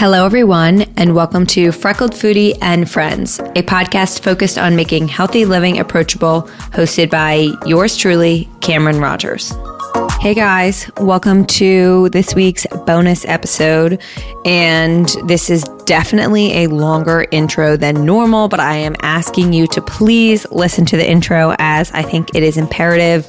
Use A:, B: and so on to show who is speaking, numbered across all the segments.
A: Hello, everyone, and welcome to Freckled Foodie and Friends, a podcast focused on making healthy living approachable, hosted by yours truly, Cameron Rogers. Hey guys, welcome to this week's bonus episode. And this is definitely a longer intro than normal, but I am asking you to please listen to the intro as I think it is imperative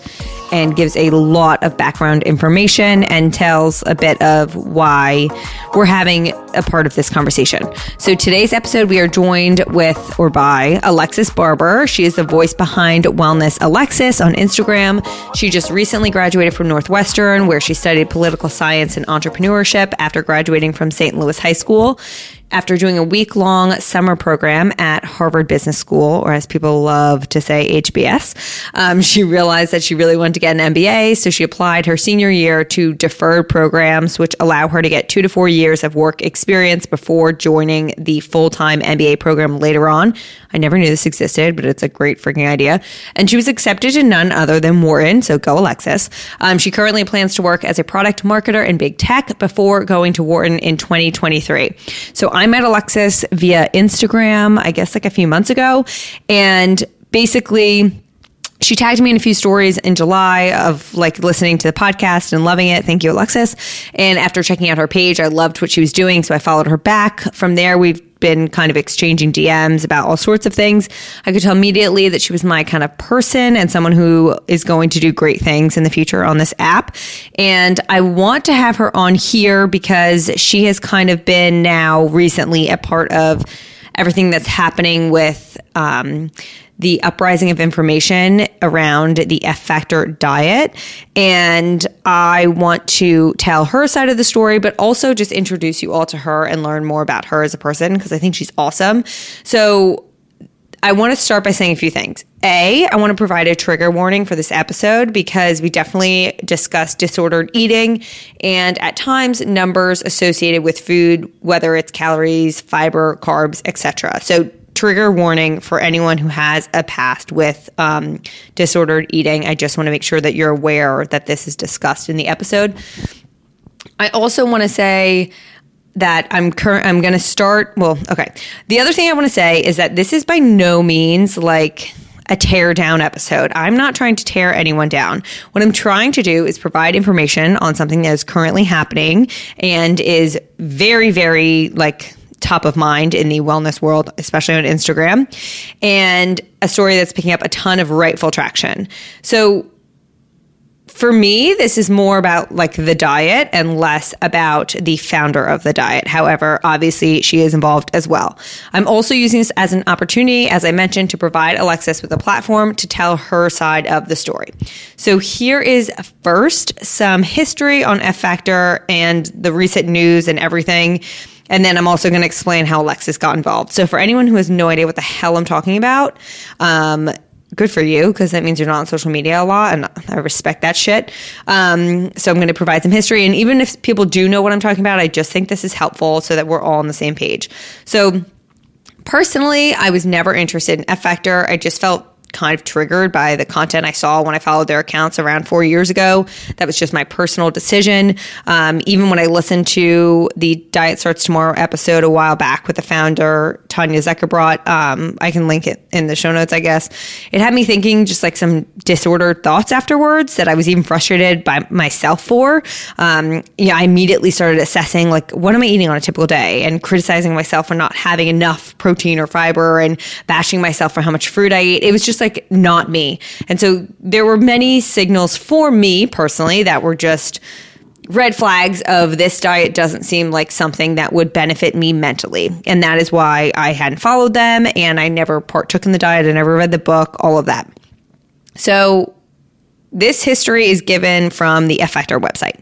A: and gives a lot of background information and tells a bit of why we're having a part of this conversation. So today's episode, we are joined with or by Alexis Barber. She is the voice behind Wellness Alexis on Instagram. She just recently graduated from Northwestern, where she studied political science and entrepreneurship after graduating from St. Louis High School after doing a week long summer program at Harvard Business School, or as people love to say, HBS, um, she realized that she really wanted to get an MBA. So she applied her senior year to deferred programs, which allow her to get two to four years of work experience before joining the full time MBA program later on. I never knew this existed, but it's a great freaking idea. And she was accepted to none other than Wharton. So go, Alexis. Um, she currently plans to work as a product marketer in big tech before going to Wharton in 2023. So I met Alexis via Instagram, I guess like a few months ago. And basically, she tagged me in a few stories in July of like listening to the podcast and loving it. Thank you, Alexis. And after checking out her page, I loved what she was doing. So I followed her back. From there, we've been kind of exchanging DMs about all sorts of things. I could tell immediately that she was my kind of person and someone who is going to do great things in the future on this app. And I want to have her on here because she has kind of been now recently a part of everything that's happening with um, the uprising of information around the F Factor diet. And I want to tell her side of the story, but also just introduce you all to her and learn more about her as a person because I think she's awesome. So, I want to start by saying a few things. A, I want to provide a trigger warning for this episode because we definitely discuss disordered eating and at times numbers associated with food, whether it's calories, fiber, carbs, etc. So trigger warning for anyone who has a past with um, disordered eating. I just want to make sure that you're aware that this is discussed in the episode. I also want to say that I'm current. I'm going to start. Well, okay. The other thing I want to say is that this is by no means like a tear down episode. I'm not trying to tear anyone down. What I'm trying to do is provide information on something that is currently happening and is very, very like top of mind in the wellness world, especially on Instagram, and a story that's picking up a ton of rightful traction. So, for me, this is more about like the diet and less about the founder of the diet. However, obviously she is involved as well. I'm also using this as an opportunity, as I mentioned, to provide Alexis with a platform to tell her side of the story. So here is first some history on F Factor and the recent news and everything. And then I'm also going to explain how Alexis got involved. So for anyone who has no idea what the hell I'm talking about, um, good for you because that means you're not on social media a lot and I respect that shit. Um, so I'm going to provide some history. And even if people do know what I'm talking about, I just think this is helpful so that we're all on the same page. So personally, I was never interested in F Factor. I just felt kind of triggered by the content I saw when I followed their accounts around four years ago. That was just my personal decision. Um, even when I listened to the Diet Starts Tomorrow episode a while back with the founder, Tanya Zuckerbrot, um, I can link it in the show notes, I guess. It had me thinking just like some disordered thoughts afterwards that I was even frustrated by myself for. Um, yeah, I immediately started assessing like, what am I eating on a typical day and criticizing myself for not having enough protein or fiber and bashing myself for how much fruit I eat. It was just like not me. And so there were many signals for me personally that were just red flags of this diet doesn't seem like something that would benefit me mentally. And that is why I hadn't followed them and I never partook in the diet. I never read the book, all of that. So this history is given from the F Factor website.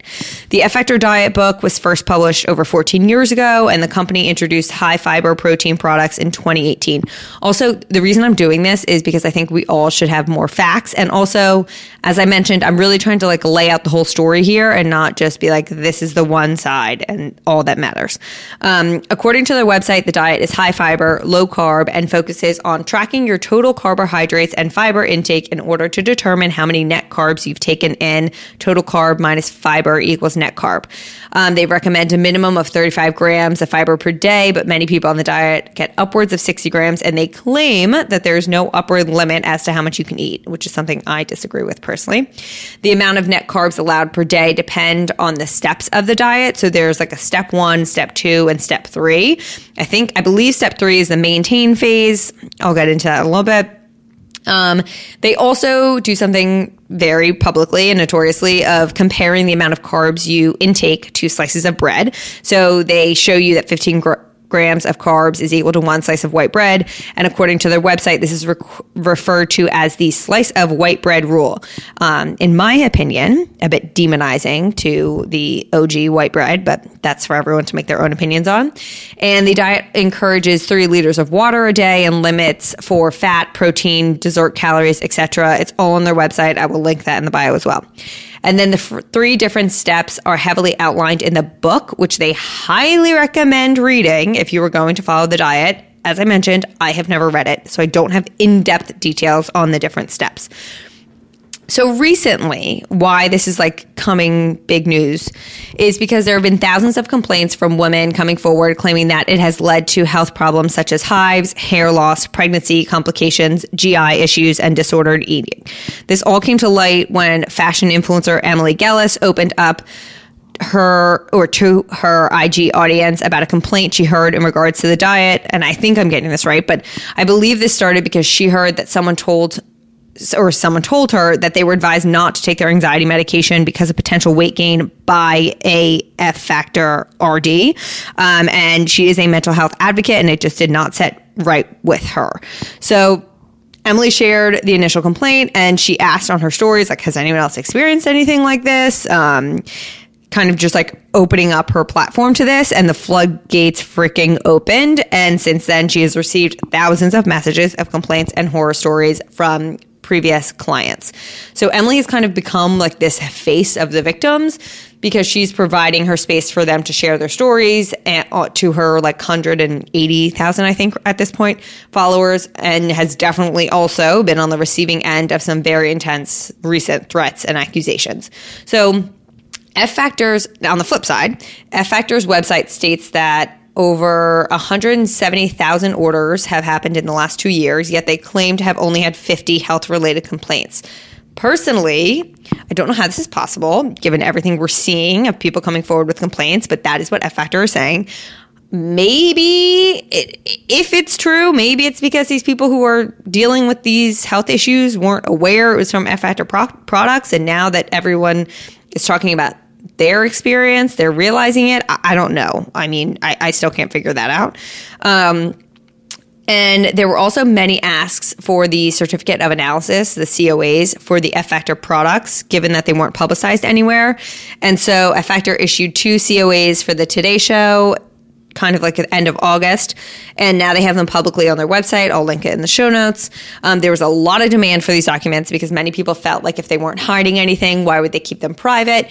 A: The F Factor diet book was first published over 14 years ago, and the company introduced high fiber protein products in 2018. Also, the reason I'm doing this is because I think we all should have more facts. And also, as I mentioned, I'm really trying to like lay out the whole story here and not just be like, this is the one side and all that matters. Um, according to their website, the diet is high fiber, low carb, and focuses on tracking your total carbohydrates and fiber intake in order to determine how many net carbs carbs you've taken in. Total carb minus fiber equals net carb. Um, they recommend a minimum of 35 grams of fiber per day, but many people on the diet get upwards of 60 grams, and they claim that there's no upward limit as to how much you can eat, which is something I disagree with personally. The amount of net carbs allowed per day depend on the steps of the diet. So there's like a step one, step two, and step three. I think, I believe step three is the maintain phase. I'll get into that a little bit. Um, they also do something very publicly and notoriously of comparing the amount of carbs you intake to slices of bread. So they show you that 15 gr- grams of carbs is equal to one slice of white bread. And according to their website, this is re- referred to as the slice of white bread rule. Um, in my opinion, a bit demonizing to the OG white bread, but that's for everyone to make their own opinions on. And the diet encourages three liters of water a day and limits for fat, protein, dessert calories, etc. It's all on their website. I will link that in the bio as well. And then the f- three different steps are heavily outlined in the book, which they highly recommend reading if you were going to follow the diet. As I mentioned, I have never read it, so I don't have in depth details on the different steps. So recently, why this is like coming big news is because there have been thousands of complaints from women coming forward claiming that it has led to health problems such as hives, hair loss, pregnancy complications, GI issues, and disordered eating. This all came to light when fashion influencer Emily Gellis opened up her or to her IG audience about a complaint she heard in regards to the diet. And I think I'm getting this right, but I believe this started because she heard that someone told or someone told her that they were advised not to take their anxiety medication because of potential weight gain by a F factor RD. Um, and she is a mental health advocate, and it just did not set right with her. So Emily shared the initial complaint and she asked on her stories, like, has anyone else experienced anything like this? Um, kind of just like opening up her platform to this and the floodgates freaking opened and since then she has received thousands of messages of complaints and horror stories from previous clients. So Emily has kind of become like this face of the victims because she's providing her space for them to share their stories and, uh, to her like 180,000 I think at this point followers and has definitely also been on the receiving end of some very intense recent threats and accusations. So F Factors on the flip side, F Factors website states that over 170,000 orders have happened in the last two years, yet they claim to have only had 50 health related complaints. Personally, I don't know how this is possible given everything we're seeing of people coming forward with complaints, but that is what F Factor is saying. Maybe it, if it's true, maybe it's because these people who are dealing with these health issues weren't aware it was from F Factor pro- products, and now that everyone is talking about their experience, they're realizing it. I, I don't know. I mean, I, I, still can't figure that out. Um, and there were also many asks for the certificate of analysis, the COAs, for the F Factor products, given that they weren't publicized anywhere. And so F Factor issued two COAs for the Today Show kind of like at the end of August. And now they have them publicly on their website. I'll link it in the show notes. Um, there was a lot of demand for these documents because many people felt like if they weren't hiding anything, why would they keep them private?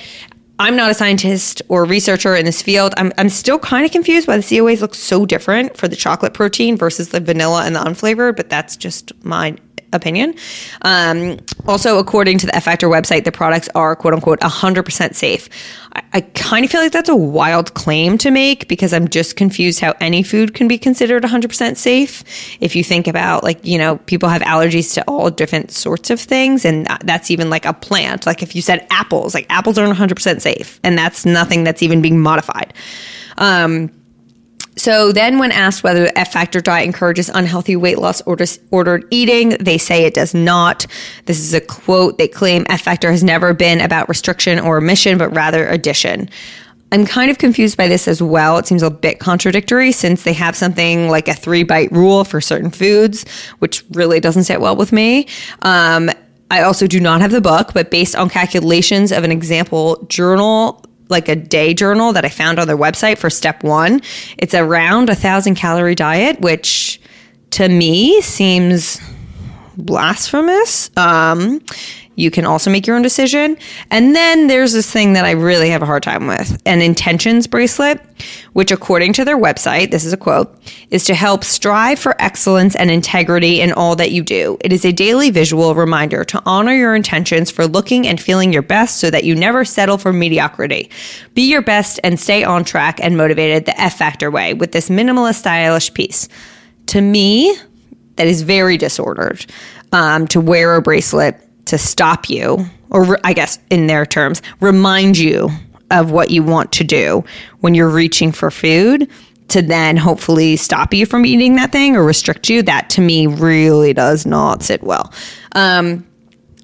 A: I'm not a scientist or researcher in this field. I'm, I'm still kind of confused why the COAs look so different for the chocolate protein versus the vanilla and the unflavored, but that's just my opinion. Um, also, according to the F Factor website, the products are quote unquote 100% safe. I, I kind of feel like that's a wild claim to make because I'm just confused how any food can be considered 100% safe. If you think about like, you know, people have allergies to all different sorts of things, and that's even like a plant. Like if you said apples, like apples aren't 100% safe, and that's nothing that's even being modified. Um, so then, when asked whether the F Factor diet encourages unhealthy weight loss or disordered eating, they say it does not. This is a quote. They claim F Factor has never been about restriction or omission, but rather addition. I'm kind of confused by this as well. It seems a bit contradictory since they have something like a three bite rule for certain foods, which really doesn't sit well with me. Um, I also do not have the book, but based on calculations of an example journal like a day journal that I found on their website for step one. It's around a thousand calorie diet, which to me seems blasphemous. Um, you can also make your own decision. And then there's this thing that I really have a hard time with an intentions bracelet, which, according to their website, this is a quote, is to help strive for excellence and integrity in all that you do. It is a daily visual reminder to honor your intentions for looking and feeling your best so that you never settle for mediocrity. Be your best and stay on track and motivated the F Factor way with this minimalist, stylish piece. To me, that is very disordered um, to wear a bracelet to stop you, or I guess in their terms, remind you of what you want to do when you're reaching for food to then hopefully stop you from eating that thing or restrict you. That to me really does not sit well. Um,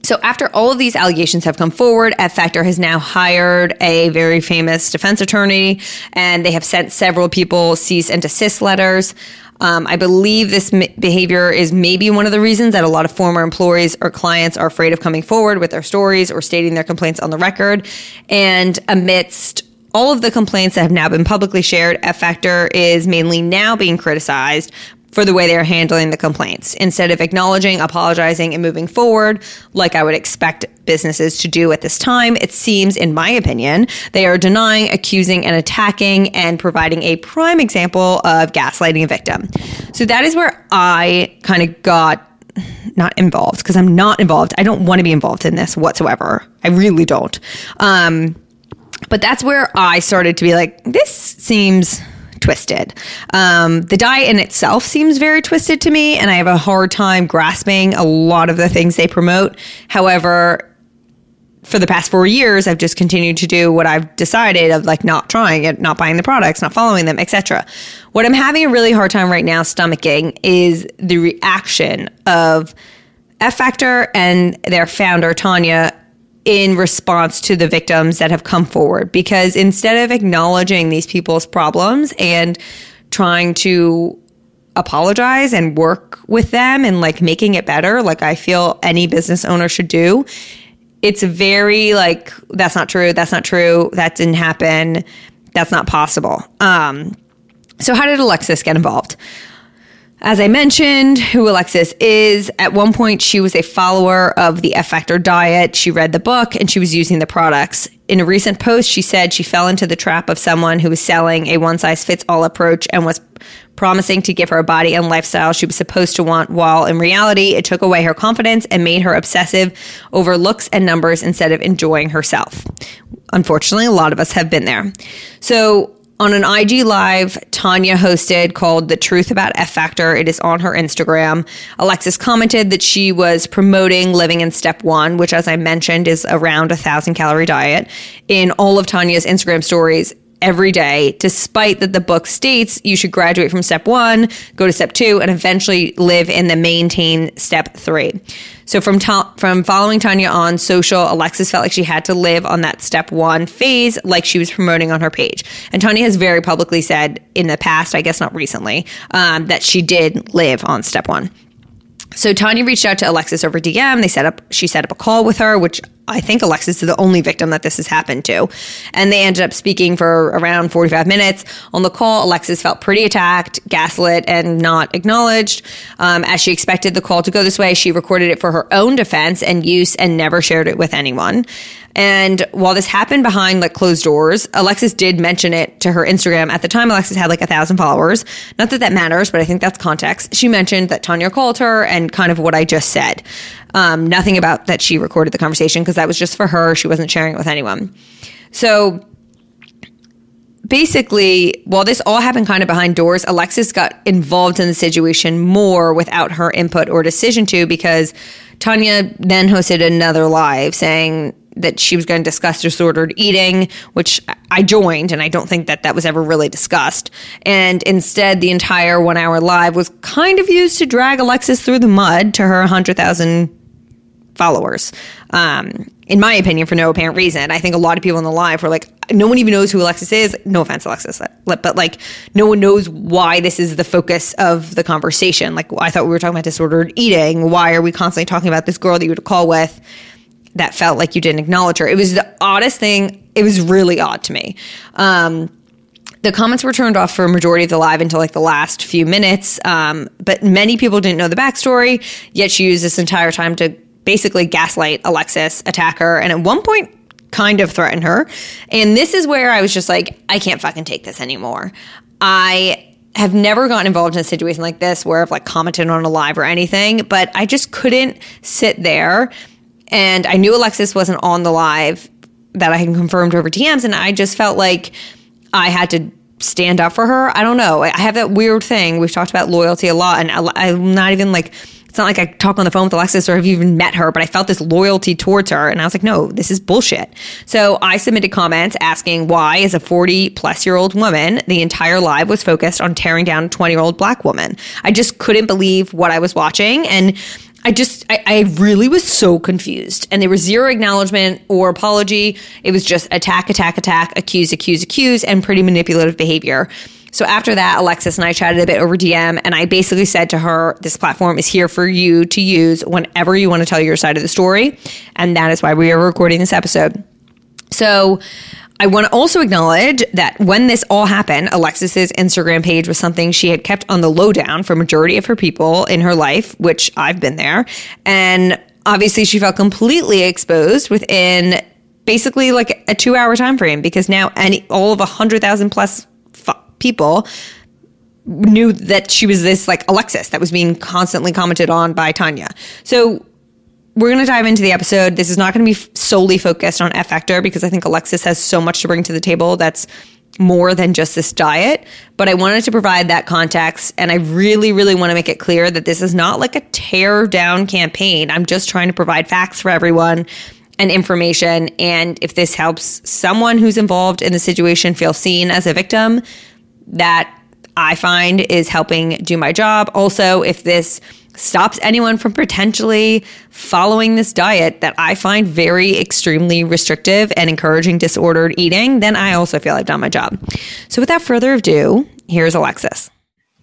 A: so, after all of these allegations have come forward, F Factor has now hired a very famous defense attorney, and they have sent several people cease and desist letters. Um, I believe this m- behavior is maybe one of the reasons that a lot of former employees or clients are afraid of coming forward with their stories or stating their complaints on the record. And amidst all of the complaints that have now been publicly shared, F Factor is mainly now being criticized for the way they're handling the complaints instead of acknowledging, apologizing, and moving forward, like I would expect businesses to do at this time. It seems, in my opinion, they are denying, accusing, and attacking, and providing a prime example of gaslighting a victim. So that is where I kind of got not involved because I'm not involved. I don't want to be involved in this whatsoever. I really don't. Um, but that's where I started to be like, this seems twisted. Um, the diet in itself seems very twisted to me, and I have a hard time grasping a lot of the things they promote. However, for the past four years, I've just continued to do what I've decided of like not trying it, not buying the products, not following them, etc. What I'm having a really hard time right now stomaching is the reaction of F Factor and their founder Tanya in response to the victims that have come forward. Because instead of acknowledging these people's problems and trying to apologize and work with them and like making it better like I feel any business owner should do it's very like that's not true that's not true that didn't happen that's not possible. Um so how did Alexis get involved as I mentioned, who Alexis is, at one point she was a follower of the F Factor diet. She read the book and she was using the products. In a recent post, she said she fell into the trap of someone who was selling a one size fits all approach and was promising to give her a body and lifestyle she was supposed to want, while in reality, it took away her confidence and made her obsessive over looks and numbers instead of enjoying herself. Unfortunately, a lot of us have been there. So, on an IG live Tanya hosted called The Truth About F Factor. It is on her Instagram. Alexis commented that she was promoting living in step one, which, as I mentioned, is around a thousand calorie diet in all of Tanya's Instagram stories every day, despite that the book states you should graduate from step one, go to step two, and eventually live in the maintain step three. So from from following Tanya on social, Alexis felt like she had to live on that step one phase, like she was promoting on her page. And Tanya has very publicly said in the past, I guess not recently, um, that she did live on step one. So Tanya reached out to Alexis over DM. They set up, she set up a call with her, which I think Alexis is the only victim that this has happened to. And they ended up speaking for around 45 minutes. On the call, Alexis felt pretty attacked, gaslit, and not acknowledged. Um, as she expected the call to go this way, she recorded it for her own defense and use and never shared it with anyone. And while this happened behind like closed doors, Alexis did mention it to her Instagram. At the time, Alexis had like a thousand followers. Not that that matters, but I think that's context. She mentioned that Tanya called her and kind of what I just said. Um, nothing about that she recorded the conversation because that was just for her. She wasn't sharing it with anyone. So basically, while this all happened kind of behind doors, Alexis got involved in the situation more without her input or decision to because Tanya then hosted another live saying that she was going to discuss disordered eating, which I joined, and I don't think that that was ever really discussed. And instead, the entire one hour live was kind of used to drag Alexis through the mud to her 100,000 followers. Um, in my opinion, for no apparent reason. I think a lot of people in the live were like, no one even knows who Alexis is. No offense, Alexis, but like, no one knows why this is the focus of the conversation. Like, I thought we were talking about disordered eating. Why are we constantly talking about this girl that you would call with that felt like you didn't acknowledge her? It was the oddest thing. It was really odd to me. Um, the comments were turned off for a majority of the live until like the last few minutes. Um, but many people didn't know the backstory, yet she used this entire time to basically gaslight Alexis, attack her, and at one point kind of threaten her. And this is where I was just like, I can't fucking take this anymore. I have never gotten involved in a situation like this where I've like commented on a live or anything, but I just couldn't sit there. And I knew Alexis wasn't on the live that I had confirmed over DMs, and I just felt like I had to stand up for her. I don't know. I have that weird thing. We've talked about loyalty a lot, and I'm not even like it's not like I talk on the phone with Alexis or have even met her, but I felt this loyalty towards her. And I was like, no, this is bullshit. So I submitted comments asking why, as a 40 plus year old woman, the entire live was focused on tearing down a 20 year old black woman. I just couldn't believe what I was watching. And I just, I, I, really was so confused. And there was zero acknowledgement or apology. It was just attack, attack, attack, accuse, accuse, accuse, and pretty manipulative behavior. So after that, Alexis and I chatted a bit over DM, and I basically said to her, This platform is here for you to use whenever you want to tell your side of the story. And that is why we are recording this episode. So, I want to also acknowledge that when this all happened, Alexis's Instagram page was something she had kept on the lowdown for majority of her people in her life, which I've been there. And obviously she felt completely exposed within basically like a 2-hour time frame because now any all of a 100,000 plus people knew that she was this like Alexis that was being constantly commented on by Tanya. So we're going to dive into the episode. This is not going to be solely focused on F Factor because I think Alexis has so much to bring to the table that's more than just this diet. But I wanted to provide that context. And I really, really want to make it clear that this is not like a tear down campaign. I'm just trying to provide facts for everyone and information. And if this helps someone who's involved in the situation feel seen as a victim, that I find is helping do my job. Also, if this stops anyone from potentially following this diet that I find very extremely restrictive and encouraging disordered eating, then I also feel I've done my job. So, without further ado, here's Alexis.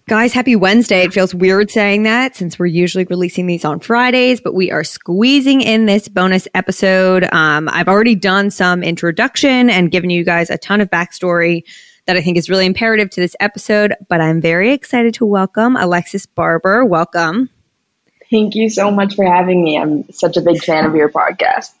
A: Guys, happy Wednesday. It feels weird saying that since we're usually releasing these on Fridays, but we are squeezing in this bonus episode. Um, I've already done some introduction and given you guys a ton of backstory that I think is really imperative to this episode. But I'm very excited to welcome Alexis Barber. Welcome.
B: Thank you so much for having me. I'm such a big fan of your podcast.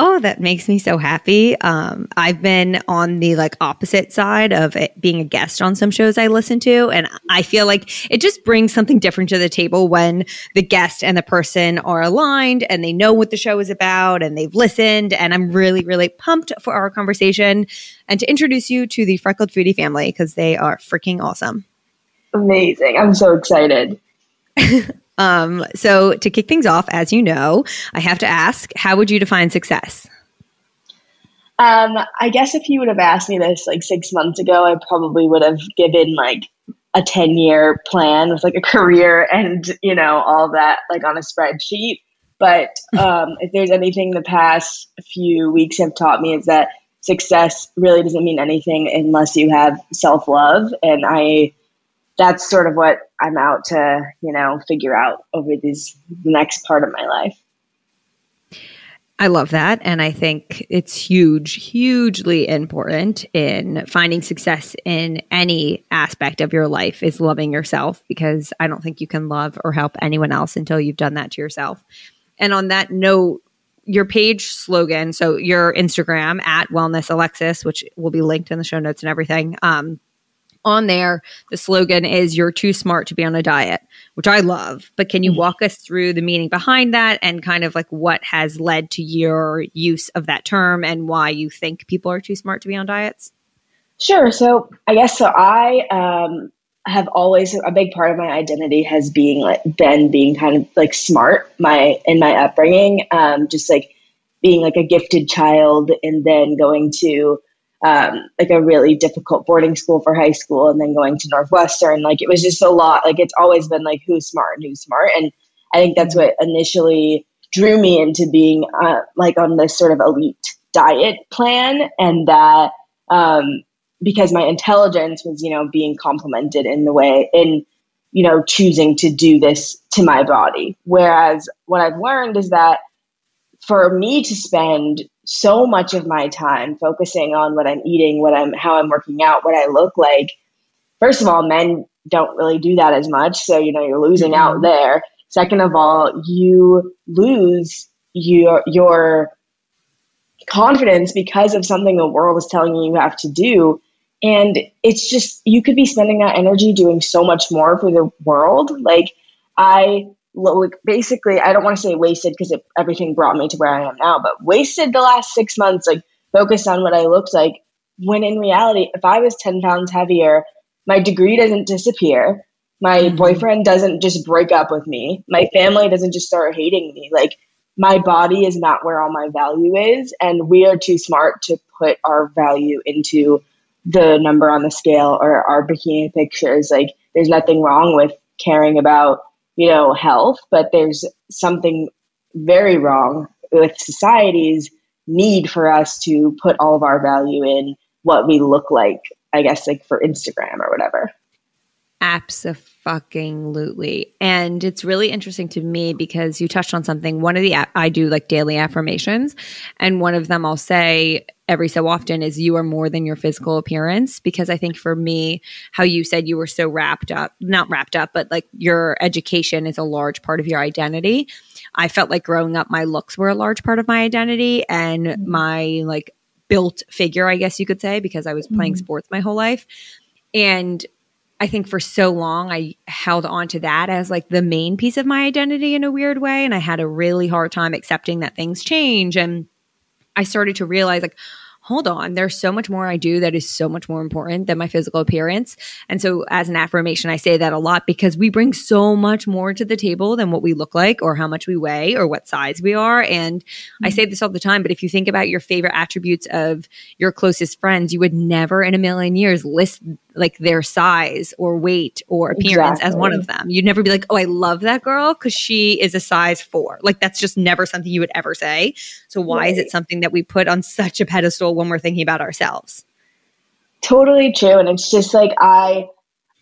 A: Oh, that makes me so happy. Um, I've been on the like opposite side of it, being a guest on some shows I listen to, and I feel like it just brings something different to the table when the guest and the person are aligned and they know what the show is about and they've listened. And I'm really, really pumped for our conversation and to introduce you to the Freckled Foodie family because they are freaking awesome.
B: Amazing! I'm so excited.
A: Um, so to kick things off, as you know, I have to ask, how would you define success?
B: Um, I guess if you would have asked me this like six months ago, I probably would have given like a 10 year plan with like a career and, you know, all that like on a spreadsheet. But um, if there's anything the past few weeks have taught me is that success really doesn't mean anything unless you have self love. And I that's sort of what I'm out to, you know, figure out over this the next part of my life.
A: I love that. And I think it's huge, hugely important in finding success in any aspect of your life is loving yourself because I don't think you can love or help anyone else until you've done that to yourself. And on that note, your page slogan, so your Instagram at Wellness Alexis, which will be linked in the show notes and everything. Um, on there, the slogan is You're too smart to be on a diet, which I love. But can you mm-hmm. walk us through the meaning behind that and kind of like what has led to your use of that term and why you think people are too smart to be on diets?
B: Sure. So I guess so. I um, have always a big part of my identity has being like been being kind of like smart. My in my upbringing, um, just like being like a gifted child, and then going to um, like a really difficult boarding school for high school and then going to Northwestern. Like it was just a lot. Like it's always been like who's smart and who's smart. And I think that's what initially drew me into being uh, like on this sort of elite diet plan. And that um, because my intelligence was, you know, being complemented in the way, in, you know, choosing to do this to my body. Whereas what I've learned is that for me to spend so much of my time focusing on what I'm eating, what I'm how I'm working out, what I look like. First of all, men don't really do that as much, so you know you're losing mm-hmm. out there. Second of all, you lose your your confidence because of something the world is telling you you have to do. And it's just you could be spending that energy doing so much more for the world. Like I like basically i don't want to say wasted because everything brought me to where i am now but wasted the last six months like focused on what i looked like when in reality if i was 10 pounds heavier my degree doesn't disappear. My mm-hmm. boyfriend doesn't just break up with me. My family doesn't just start hating me. Like my body is not where all my value is and we are too smart to put our value into the number on the scale or our bikini pictures. Like there's nothing wrong with caring about you know, health, but there's something very wrong with society's need for us to put all of our value in what we look like, I guess, like for Instagram or whatever.
A: Absolutely. And it's really interesting to me because you touched on something. One of the, I do like daily affirmations, and one of them I'll say every so often is you are more than your physical appearance. Because I think for me, how you said you were so wrapped up, not wrapped up, but like your education is a large part of your identity. I felt like growing up, my looks were a large part of my identity and mm-hmm. my like built figure, I guess you could say, because I was playing mm-hmm. sports my whole life. And I think for so long I held on to that as like the main piece of my identity in a weird way. And I had a really hard time accepting that things change. And I started to realize like, hold on, there's so much more I do that is so much more important than my physical appearance. And so, as an affirmation, I say that a lot because we bring so much more to the table than what we look like or how much we weigh or what size we are. And mm-hmm. I say this all the time, but if you think about your favorite attributes of your closest friends, you would never in a million years list like their size or weight or appearance exactly. as one of them. You'd never be like, oh, I love that girl because she is a size four. Like that's just never something you would ever say. So why right. is it something that we put on such a pedestal when we're thinking about ourselves?
B: Totally true. And it's just like I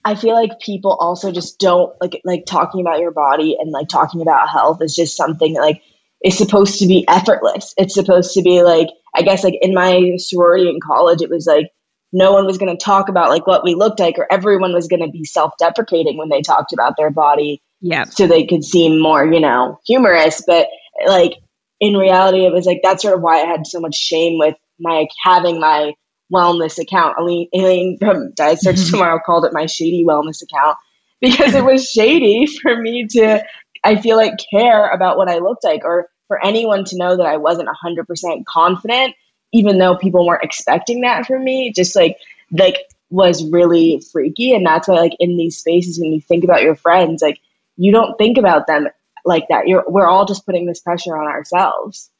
B: I feel like people also just don't like like talking about your body and like talking about health is just something like it's supposed to be effortless. It's supposed to be like I guess like in my sorority in college it was like no one was going to talk about like what we looked like or everyone was going to be self-deprecating when they talked about their body
A: yeah
B: so they could seem more you know humorous but like in reality it was like that's sort of why i had so much shame with my having my wellness account Elaine, from Diet Starts mm-hmm. tomorrow called it my shady wellness account because it was shady for me to i feel like care about what i looked like or for anyone to know that i wasn't 100% confident even though people weren't expecting that from me, just like like was really freaky. And that's why like in these spaces when you think about your friends, like you don't think about them like that. You're we're all just putting this pressure on ourselves.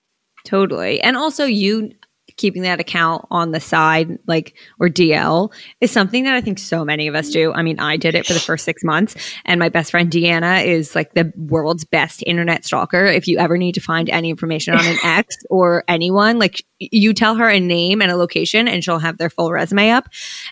A: Totally. And also you keeping that account on the side, like, or DL, is something that I think so many of us do. I mean, I did it for the first six months, and my best friend Deanna is like the world's best internet stalker. If you ever need to find any information on an ex or anyone, like, you tell her a name and a location, and she'll have their full resume up.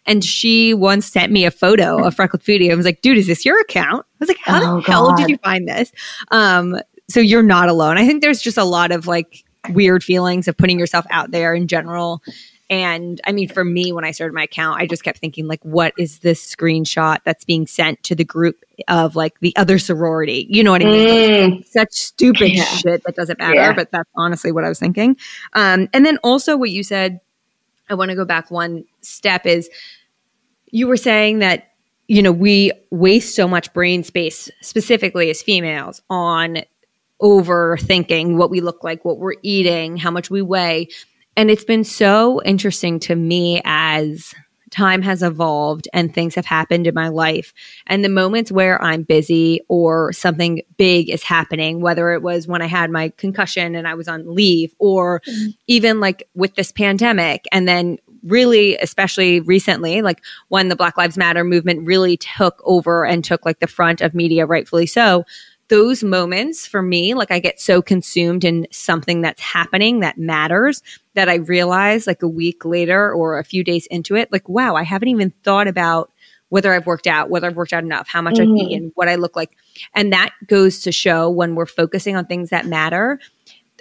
A: And she once sent me a photo of Freckled Foodie. I was like, dude, is this your account? I was like, how oh, the hell did you find this? Um, so you're not alone. I think there's just a lot of like weird feelings of putting yourself out there in general. And I mean, for me, when I started my account, I just kept thinking, like, what is this screenshot that's being sent to the group of like the other sorority? You know what I mean? Mm. Such stupid yeah. shit that doesn't matter. Yeah. But that's honestly what I was thinking. Um, and then also what you said, I want to go back one step is you were saying that you know we waste so much brain space specifically as females on overthinking what we look like what we're eating how much we weigh and it's been so interesting to me as time has evolved and things have happened in my life. And the moments where I'm busy or something big is happening, whether it was when I had my concussion and I was on leave, or mm-hmm. even like with this pandemic, and then really, especially recently, like when the Black Lives Matter movement really took over and took like the front of media, rightfully so those moments for me, like I get so consumed in something that's happening that matters that I realize like a week later or a few days into it, like, wow, I haven't even thought about whether I've worked out, whether I've worked out enough, how much mm-hmm. I've eaten, what I look like. And that goes to show when we're focusing on things that matter,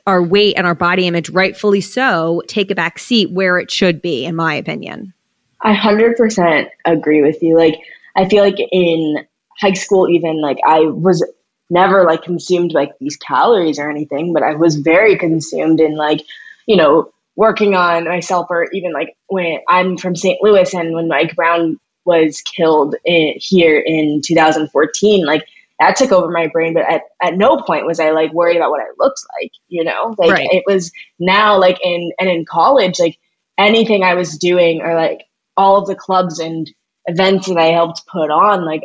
A: our weight and our body image, rightfully so, take a back seat where it should be, in my opinion.
B: I 100% agree with you. Like, I feel like in high school, even like I was never like consumed like these calories or anything, but I was very consumed in like, you know, working on myself or even like when I'm from St. Louis and when Mike Brown was killed in, here in 2014, like that took over my brain. But at, at no point was I like worried about what I looked like, you know, like right. it was now like in, and in college, like anything I was doing or like all of the clubs and events that I helped put on, like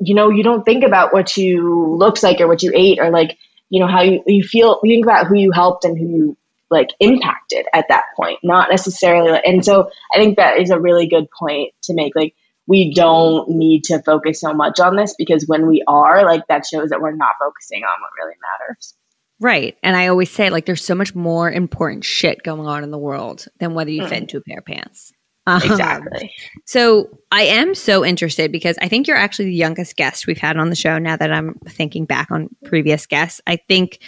B: you know, you don't think about what you looks like or what you ate or like, you know, how you, you feel, you think about who you helped and who you like impacted at that point, not necessarily. And so I think that is a really good point to make. Like, we don't need to focus so much on this because when we are, like, that shows that we're not focusing on what really matters.
A: Right. And I always say, like, there's so much more important shit going on in the world than whether you mm. fit into a pair of pants.
B: Um, exactly.
A: So I am so interested because I think you're actually the youngest guest we've had on the show now that I'm thinking back on previous guests. I think,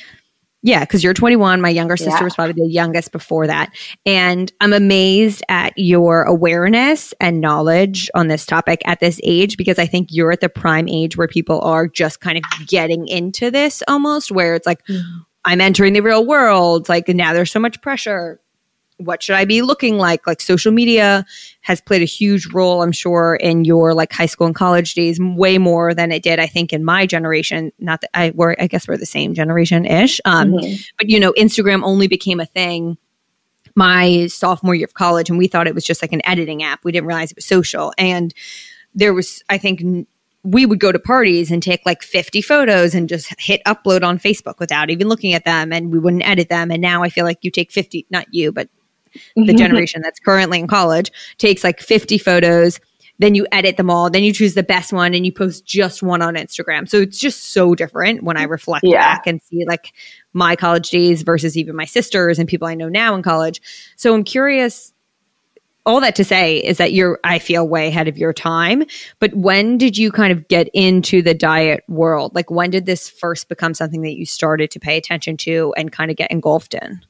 A: yeah, because you're 21. My younger sister yeah. was probably the youngest before that. And I'm amazed at your awareness and knowledge on this topic at this age because I think you're at the prime age where people are just kind of getting into this almost, where it's like, mm-hmm. I'm entering the real world. Like now there's so much pressure what should I be looking like? Like social media has played a huge role, I'm sure, in your like high school and college days, way more than it did, I think, in my generation. Not that I were, I guess we're the same generation ish. Um, mm-hmm. But you know, Instagram only became a thing my sophomore year of college, and we thought it was just like an editing app. We didn't realize it was social. And there was, I think, we would go to parties and take like 50 photos and just hit upload on Facebook without even looking at them and we wouldn't edit them. And now I feel like you take 50, not you, but the generation that's currently in college takes like 50 photos then you edit them all then you choose the best one and you post just one on instagram. So it's just so different when i reflect yeah. back and see like my college days versus even my sisters and people i know now in college. So i'm curious all that to say is that you're i feel way ahead of your time but when did you kind of get into the diet world? Like when did this first become something that you started to pay attention to and kind of get engulfed in?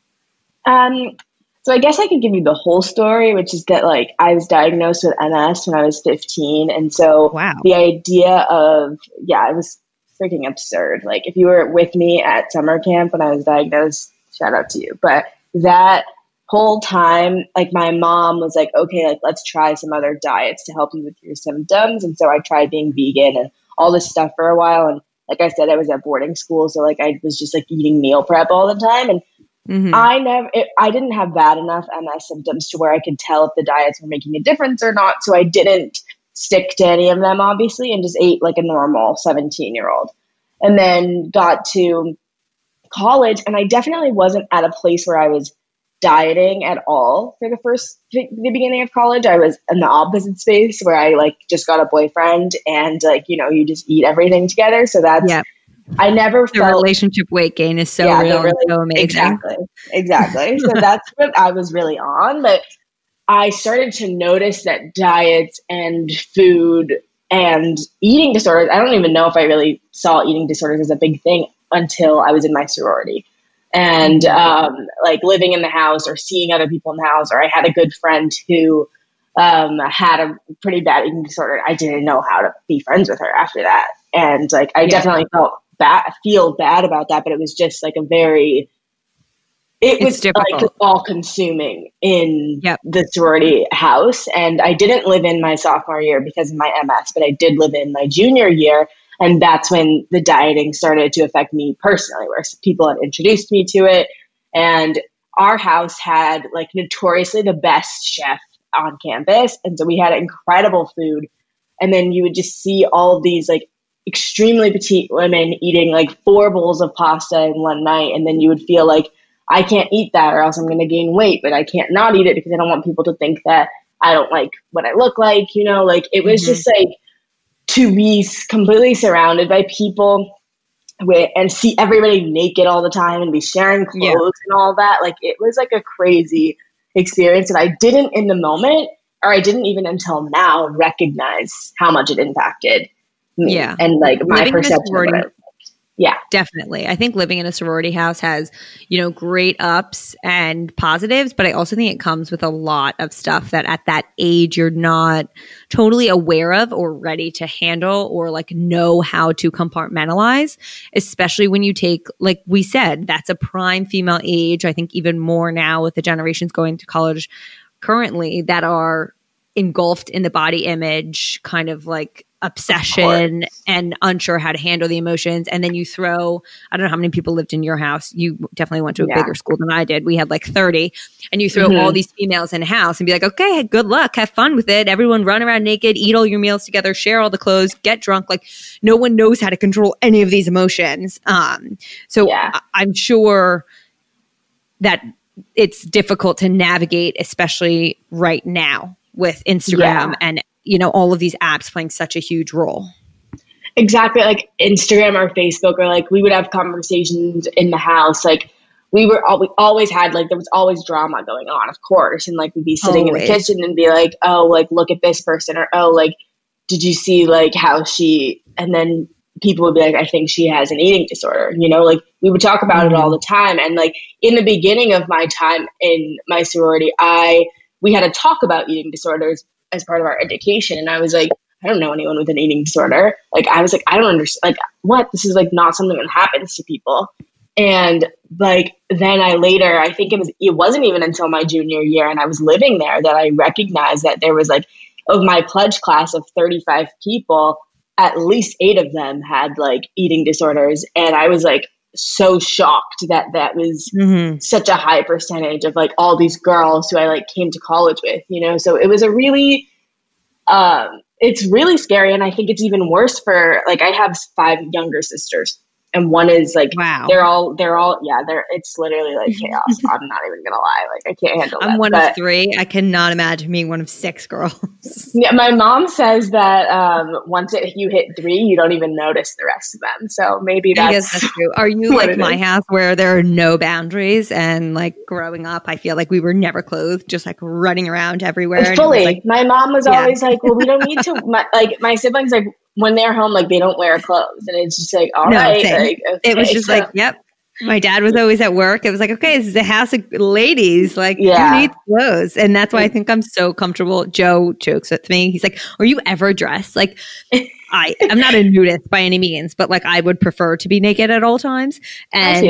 B: Um so I guess I could give you the whole story, which is that like I was diagnosed with MS when I was 15, and so
A: wow.
B: the idea of yeah, it was freaking absurd. Like if you were with me at summer camp when I was diagnosed, shout out to you. But that whole time, like my mom was like, okay, like let's try some other diets to help you with your symptoms, and so I tried being vegan and all this stuff for a while, and like I said, I was at boarding school, so like I was just like eating meal prep all the time, and Mm-hmm. I never, it, I didn't have bad enough MS symptoms to where I could tell if the diets were making a difference or not. So I didn't stick to any of them, obviously, and just ate like a normal 17 year old. And then got to college, and I definitely wasn't at a place where I was dieting at all for the first the beginning of college i was in the opposite space where i like just got a boyfriend and like you know you just eat everything together so that's yeah. I never
A: the felt relationship weight gain is so yeah, real, really, so amazing.
B: Exactly, exactly. so that's what I was really on. But I started to notice that diets and food and eating disorders. I don't even know if I really saw eating disorders as a big thing until I was in my sorority. and um, like living in the house or seeing other people in the house. Or I had a good friend who um, had a pretty bad eating disorder. I didn't know how to be friends with her after that, and like I yeah. definitely felt bad, feel bad about that. But it was just like a very it it's was difficult. like all consuming in yep. the sorority house. And I didn't live in my sophomore year because of my MS, but I did live in my junior year. And that's when the dieting started to affect me personally, where people had introduced me to it. And our house had like notoriously the best chef on campus. And so we had incredible food. And then you would just see all these like extremely petite women eating like four bowls of pasta in one night. And then you would feel like, I can't eat that or else I'm going to gain weight, but I can't not eat it because I don't want people to think that I don't like what I look like, you know, like it was mm-hmm. just like to be completely surrounded by people with, and see everybody naked all the time and be sharing clothes yeah. and all that. Like it was like a crazy experience and I didn't in the moment or I didn't even until now recognize how much it impacted me yeah. and like my Living perception yeah.
A: Definitely. I think living in a sorority house has, you know, great ups and positives, but I also think it comes with a lot of stuff that at that age you're not totally aware of or ready to handle or like know how to compartmentalize, especially when you take, like we said, that's a prime female age. I think even more now with the generations going to college currently that are engulfed in the body image kind of like obsession and unsure how to handle the emotions. And then you throw, I don't know how many people lived in your house. You definitely went to a yeah. bigger school than I did. We had like 30. And you throw mm-hmm. all these females in a house and be like, okay, good luck. Have fun with it. Everyone run around naked, eat all your meals together, share all the clothes, get drunk. Like no one knows how to control any of these emotions. Um, so yeah. I- I'm sure that it's difficult to navigate, especially right now with Instagram yeah. and you know all of these apps playing such a huge role
B: exactly like instagram or facebook or like we would have conversations in the house like we were all, we always had like there was always drama going on of course and like we'd be sitting always. in the kitchen and be like oh like look at this person or oh like did you see like how she and then people would be like i think she has an eating disorder you know like we would talk about mm-hmm. it all the time and like in the beginning of my time in my sorority i we had to talk about eating disorders as part of our education. And I was like, I don't know anyone with an eating disorder. Like, I was like, I don't understand. Like, what? This is like not something that happens to people. And like, then I later, I think it was, it wasn't even until my junior year and I was living there that I recognized that there was like, of my pledge class of 35 people, at least eight of them had like eating disorders. And I was like, so shocked that that was mm-hmm. such a high percentage of like all these girls who I like came to college with, you know. So it was a really um it's really scary and I think it's even worse for like I have five younger sisters and one is like wow. they're all they're all yeah they're it's literally like chaos. I'm not even gonna lie. Like i can't handle
A: i'm
B: that,
A: one but, of three. I cannot imagine being one of six girls.
B: Yeah my mom says that um, once it, you hit three you don't even notice the rest of them. So maybe that's,
A: that's true. Are you like my is. house where there are no boundaries and like growing up i feel like we were never clothed just like running around everywhere
B: fully.
A: like,
B: my mom was yeah. always like well we don't need to my, like my siblings like when they're home, like they don't wear clothes, and it's just like, all no, right, like, okay.
A: it was just so, like, yep. My dad was always at work. It was like, okay, this is a house of ladies. Like, yeah. who needs clothes? And that's why I think I'm so comfortable. Joe jokes with me. He's like, "Are you ever dressed?" Like, I I'm not a nudist by any means, but like I would prefer to be naked at all times. And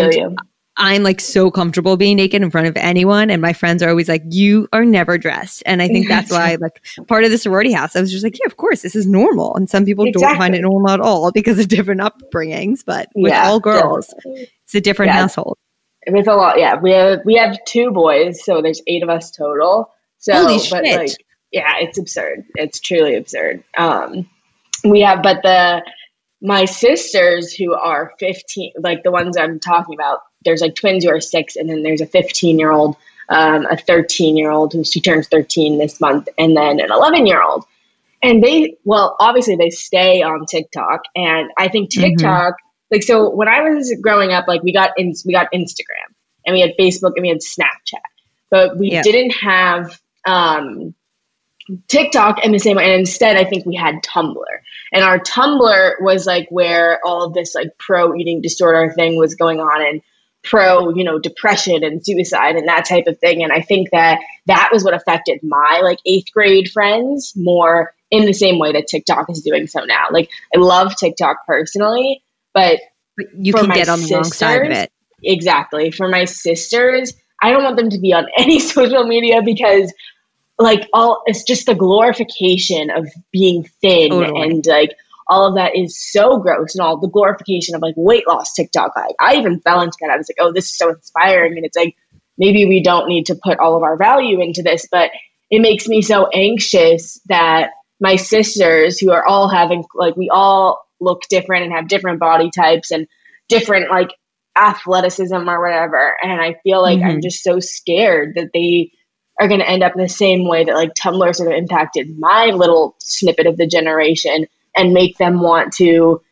A: I'm like so comfortable being naked in front of anyone. And my friends are always like, you are never dressed. And I think that's why, like, part of the sorority house, I was just like, yeah, of course, this is normal. And some people exactly. don't find it normal at all because of different upbringings. But with yeah, all girls, definitely. it's a different yeah. household.
B: With a lot, yeah. We have we have two boys, so there's eight of us total. So,
A: Holy
B: but
A: shit.
B: like, yeah, it's absurd. It's truly absurd. Um, we have, but the my sisters who are 15, like the ones I'm talking about, there's like twins who are six, and then there's a 15 year old, um, a 13 year old who she turns 13 this month, and then an 11 year old. And they, well, obviously they stay on TikTok, and I think mm-hmm. TikTok, mm-hmm. like, so when I was growing up, like we got in, we got Instagram, and we had Facebook, and we had Snapchat, but we yeah. didn't have um, TikTok in the same way. And instead, I think we had Tumblr. And our Tumblr was like where all of this like pro eating disorder thing was going on. And pro, you know, depression and suicide and that type of thing. And I think that that was what affected my like eighth grade friends more in the same way that TikTok is doing so now. Like I love TikTok personally, but,
A: but you can get on the wrong side of it.
B: Exactly. For my sisters, I don't want them to be on any social media because like all it's just the glorification of being thin totally. and like all of that is so gross and all the glorification of like weight loss TikTok. Like I even fell into that. I was like, oh, this is so inspiring. And it's like, maybe we don't need to put all of our value into this, but it makes me so anxious that my sisters who are all having like we all look different and have different body types and different like athleticism or whatever. And I feel like mm-hmm. I'm just so scared that they are going to end up in the same way that like Tumblr sort of impacted my little snippet of the generation and make them want to,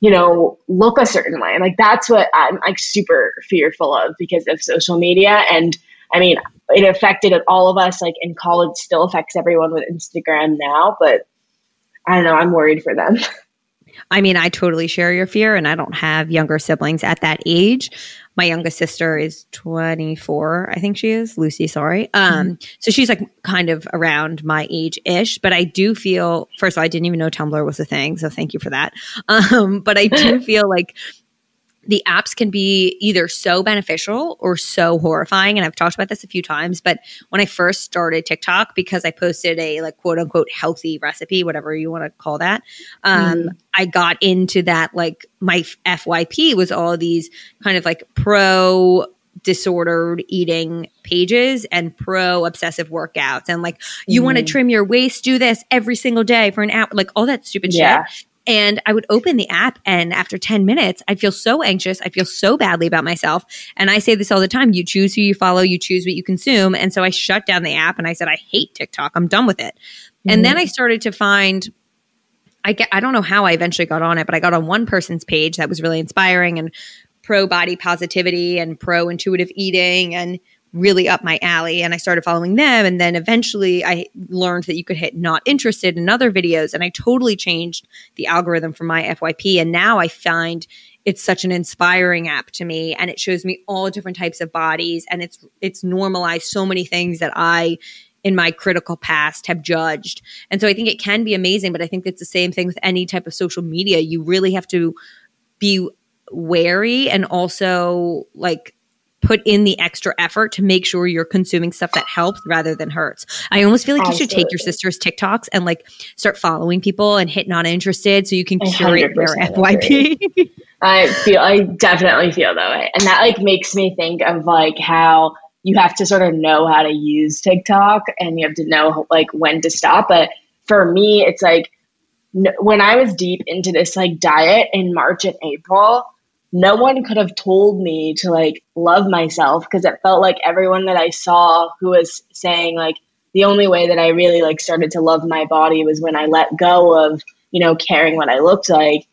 B: you know, look a certain way. Like that's what I'm like super fearful of because of social media. And I mean, it affected all of us. Like in college, still affects everyone with Instagram now. But I don't know. I'm worried for them.
A: I mean, I totally share your fear, and I don't have younger siblings at that age. My youngest sister is 24, I think she is, Lucy, sorry. Um, mm-hmm. So she's like kind of around my age ish, but I do feel, first of all, I didn't even know Tumblr was a thing. So thank you for that. Um, but I do feel like the apps can be either so beneficial or so horrifying. And I've talked about this a few times, but when I first started TikTok, because I posted a like quote unquote healthy recipe, whatever you want to call that, um, mm. I got into that like my FYP was all these kind of like pro disordered eating pages and pro obsessive workouts and like you mm. want to trim your waist do this every single day for an hour like all that stupid yeah. shit and I would open the app, and after 10 minutes, I'd feel so anxious. I feel so badly about myself. And I say this all the time you choose who you follow, you choose what you consume. And so I shut down the app and I said, I hate TikTok. I'm done with it. Mm-hmm. And then I started to find I get I don't know how I eventually got on it, but I got on one person's page that was really inspiring and pro body positivity and pro intuitive eating and really up my alley and I started following them and then eventually I learned that you could hit not interested in other videos and I totally changed the algorithm for my FYP and now I find it's such an inspiring app to me and it shows me all different types of bodies and it's it's normalized so many things that I in my critical past have judged. And so I think it can be amazing, but I think it's the same thing with any type of social media. You really have to be wary and also like put in the extra effort to make sure you're consuming stuff that helps rather than hurts. I almost feel like Absolutely. you should take your sister's TikToks and like start following people and hit not interested so you can curate their FYP.
B: I feel I definitely feel that way. And that like makes me think of like how you have to sort of know how to use TikTok and you have to know like when to stop. But for me, it's like when I was deep into this like diet in March and April, no one could have told me to like love myself because it felt like everyone that I saw who was saying like the only way that I really like started to love my body was when I let go of, you know, caring what I looked like.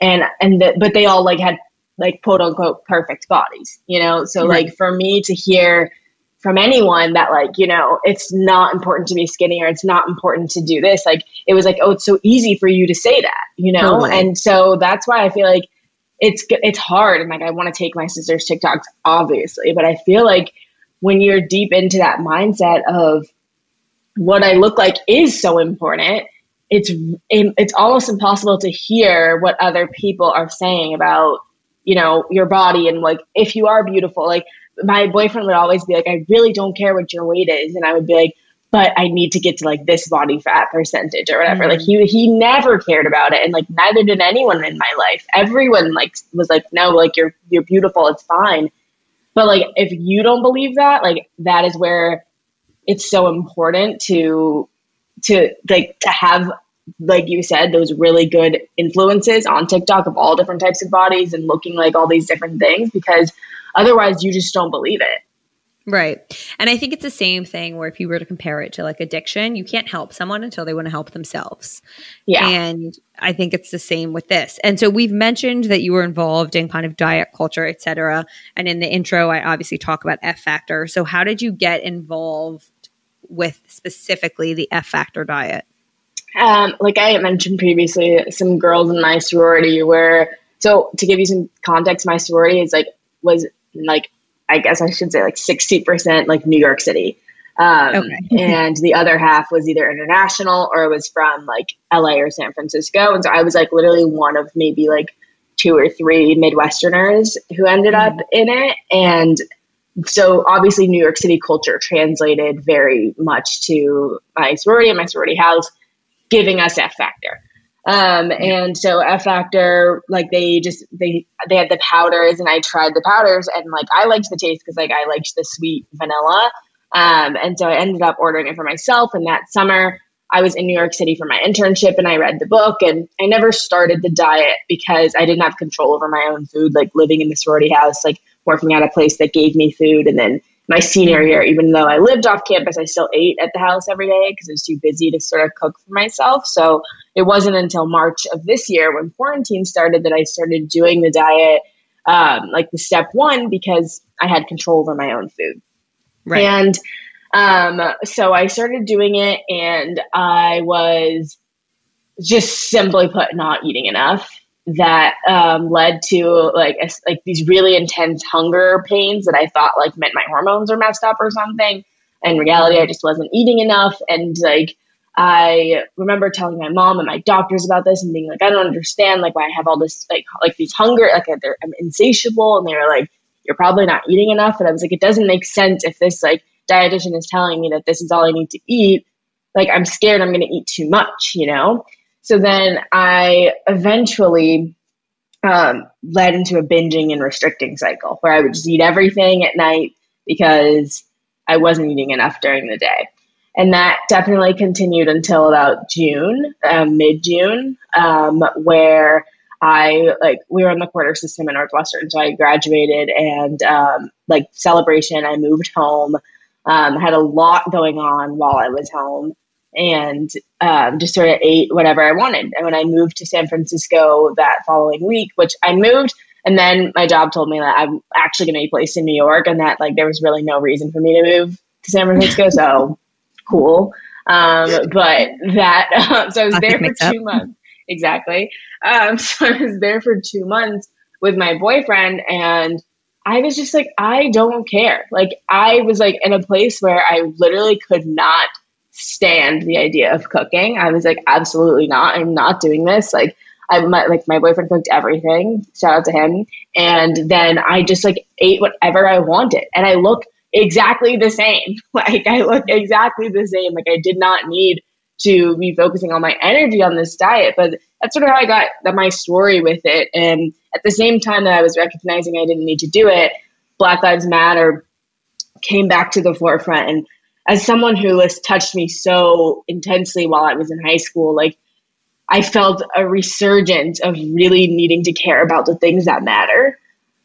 B: And and the, but they all like had like quote unquote perfect bodies, you know? So right. like for me to hear from anyone that like, you know, it's not important to be skinny or it's not important to do this, like it was like, oh, it's so easy for you to say that, you know? Totally. And so that's why I feel like it's it's hard and like I want to take my sister's TikToks obviously, but I feel like when you're deep into that mindset of what I look like is so important, it's it's almost impossible to hear what other people are saying about you know your body and like if you are beautiful like my boyfriend would always be like I really don't care what your weight is and I would be like but I need to get to like this body fat percentage or whatever. Mm-hmm. Like he he never cared about it, and like neither did anyone in my life. Everyone like was like, no, like you're you're beautiful, it's fine. But like if you don't believe that, like that is where it's so important to to like to have like you said those really good influences on TikTok of all different types of bodies and looking like all these different things because otherwise you just don't believe it.
A: Right. And I think it's the same thing where if you were to compare it to like addiction, you can't help someone until they want to help themselves. Yeah. And I think it's the same with this. And so we've mentioned that you were involved in kind of diet culture, et cetera. And in the intro, I obviously talk about F Factor. So how did you get involved with specifically the F Factor diet?
B: Um, like I mentioned previously, some girls in my sorority were so to give you some context, my sorority is like was like I guess I should say like 60% like New York City. Um, okay. and the other half was either international or it was from like LA or San Francisco. And so I was like literally one of maybe like two or three Midwesterners who ended mm-hmm. up in it. And so obviously New York City culture translated very much to my sorority and my sorority house, giving us F Factor. Um, and so F Factor, like they just they they had the powders, and I tried the powders, and like I liked the taste because like I liked the sweet vanilla. Um, and so I ended up ordering it for myself. And that summer, I was in New York City for my internship, and I read the book. And I never started the diet because I didn't have control over my own food, like living in the sorority house, like working at a place that gave me food, and then my senior year, even though I lived off campus, I still ate at the house every day because I was too busy to sort of cook for myself. So it wasn't until March of this year when quarantine started that I started doing the diet, um, like the step one, because I had control over my own food. Right. And um, so I started doing it and I was just simply put not eating enough that um, led to like a, like these really intense hunger pains that I thought like meant my hormones were messed up or something. In reality, I just wasn't eating enough, and like I remember telling my mom and my doctors about this and being like, I don't understand like why I have all this like like these hunger like I'm insatiable, and they were like, you're probably not eating enough, and I was like, it doesn't make sense if this like dietitian is telling me that this is all I need to eat. Like I'm scared I'm going to eat too much, you know. So then I eventually um, led into a binging and restricting cycle where I would just eat everything at night because I wasn't eating enough during the day. And that definitely continued until about June, um, mid June, um, where I like we were in the quarter system in Northwestern, so I graduated and um, like celebration. I moved home, um, had a lot going on while I was home, and um, just sort of ate whatever I wanted. And when I moved to San Francisco that following week, which I moved, and then my job told me that I'm actually going to be placed in New York, and that like there was really no reason for me to move to San Francisco. so cool. Um, but that uh, so I was there for two months exactly. Um, so I was there for two months with my boyfriend, and I was just like, I don't care. Like I was like in a place where I literally could not stand the idea of cooking. I was like, absolutely not. I'm not doing this. Like, I my, like my boyfriend cooked everything. Shout out to him. And then I just like ate whatever I wanted, and I look exactly the same. Like I look exactly the same. Like I did not need to be focusing all my energy on this diet, but that's sort of how I got my story with it. And at the same time that I was recognizing I didn't need to do it, Black Lives Matter came back to the forefront and as someone who has touched me so intensely while I was in high school, like I felt a resurgence of really needing to care about the things that matter.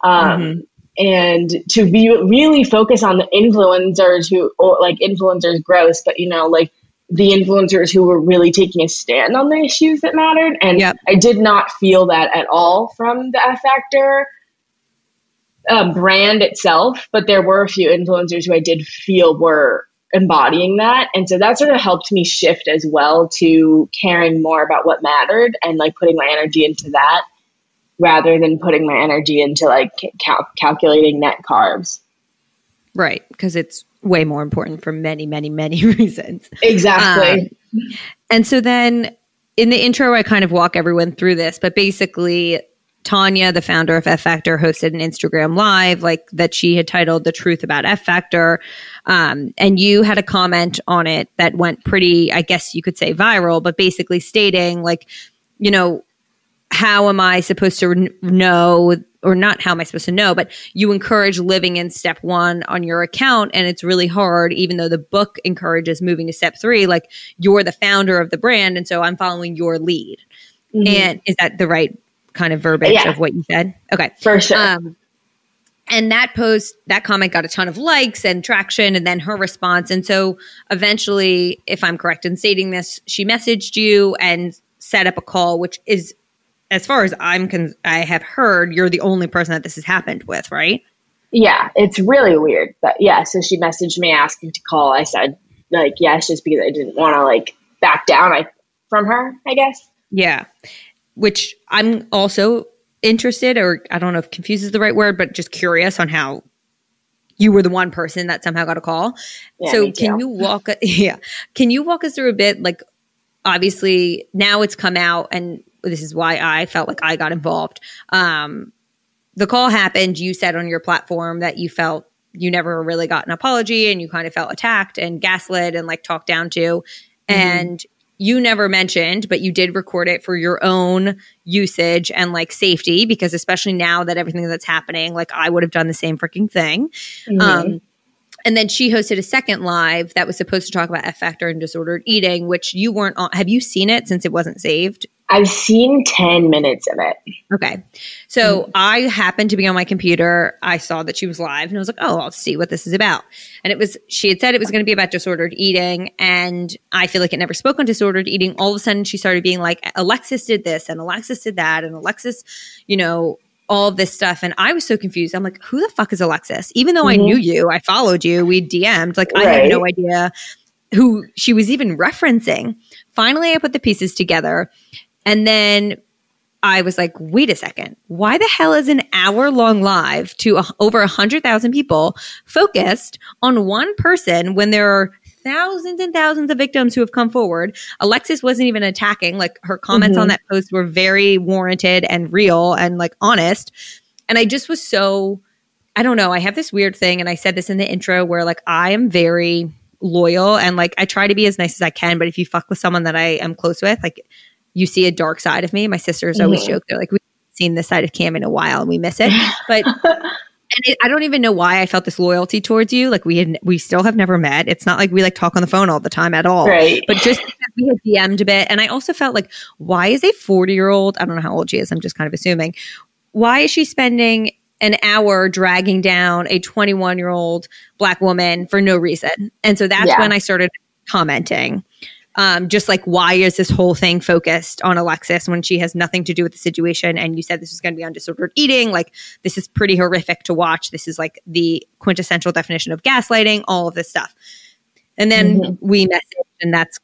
B: Um, mm-hmm. And to be really focus on the influencers who, or like influencers, gross, but you know, like the influencers who were really taking a stand on the issues that mattered. And yep. I did not feel that at all from the F Factor uh, brand itself, but there were a few influencers who I did feel were embodying that. And so that sort of helped me shift as well to caring more about what mattered and like putting my energy into that rather than putting my energy into like cal- calculating net carbs.
A: Right. Because it's way more important for many, many, many reasons.
B: Exactly. Um,
A: and so then in the intro, I kind of walk everyone through this, but basically, Tanya, the founder of F Factor, hosted an Instagram live like that she had titled "The Truth About F Factor," um, and you had a comment on it that went pretty, I guess you could say, viral, but basically stating like, you know, how am I supposed to know, or not how am I supposed to know, but you encourage living in step one on your account, and it's really hard, even though the book encourages moving to step three. Like you're the founder of the brand, and so I'm following your lead. Mm-hmm. And is that the right kind of verbiage yeah. of what you said? Okay.
B: For sure. Um,
A: and that post, that comment got a ton of likes and traction, and then her response. And so eventually, if I'm correct in stating this, she messaged you and set up a call, which is, as far as I'm, con- I have heard, you're the only person that this has happened with, right?
B: Yeah, it's really weird. But yeah, so she messaged me asking to call. I said, like, yes, just because I didn't want to, like, back down I, from her, I guess.
A: Yeah which I'm also interested, or I don't know if confused is the right word, but just curious on how you were the one person that somehow got a call.
B: Yeah,
A: so can you walk yeah. Can you walk us through a bit like obviously now it's come out and this is why I felt like I got involved. Um the call happened, you said on your platform that you felt you never really got an apology and you kind of felt attacked and gaslit and like talked down to and you never mentioned, but you did record it for your own usage and like safety, because especially now that everything that's happening, like I would have done the same freaking thing. Um, and then she hosted a second live that was supposed to talk about F factor and disordered eating, which you weren't on. Have you seen it since it wasn't saved?
B: I've seen 10 minutes of it.
A: Okay. So I happened to be on my computer. I saw that she was live and I was like, oh, I'll see what this is about. And it was, she had said it was going to be about disordered eating. And I feel like it never spoke on disordered eating. All of a sudden, she started being like, Alexis did this and Alexis did that. And Alexis, you know, all this stuff. And I was so confused. I'm like, who the fuck is Alexis? Even though I mm-hmm. knew you, I followed you, we DM'd, like, I had no idea who she was even referencing. Finally, I put the pieces together. And then I was like, wait a second. Why the hell is an hour long live to a, over 100,000 people focused on one person when there are thousands and thousands of victims who have come forward? Alexis wasn't even attacking. Like her comments mm-hmm. on that post were very warranted and real and like honest. And I just was so, I don't know. I have this weird thing. And I said this in the intro where like I am very loyal and like I try to be as nice as I can. But if you fuck with someone that I am close with, like you see a dark side of me. My sisters always mm-hmm. joke, they're like, we've seen this side of Cam in a while and we miss it. But and it, I don't even know why I felt this loyalty towards you. Like we had, we still have never met. It's not like we like talk on the phone all the time at all.
B: Right.
A: But just because we had DM'd a bit, and I also felt like, why is a forty year old? I don't know how old she is. I'm just kind of assuming. Why is she spending an hour dragging down a 21 year old black woman for no reason? And so that's
B: Yeah.
A: when I started commenting. Um, just like, why is this whole thing focused on Alexis when she has nothing to do with the situation? And you said this was going to be on disordered eating. Like, this is pretty horrific to watch. This is like the quintessential definition of gaslighting, all of this stuff. And then we messaged, and that's,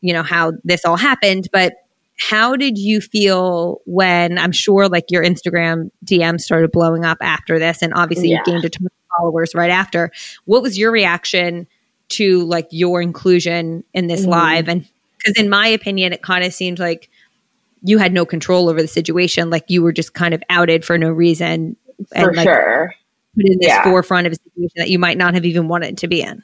A: you know, how this all happened. But how did you feel when I'm sure like your Instagram DM started blowing up after this? And obviously,
B: Yeah.
A: you gained a ton of followers right after. What was your reaction to like your inclusion in this
B: Mm-hmm.
A: live? And because, in my opinion, it kind of seemed like you had no control over the situation. Like you were just kind of outed for no reason
B: For
A: and like
B: sure.
A: put in this
B: Yeah.
A: forefront of a situation that you might not have even wanted to be in.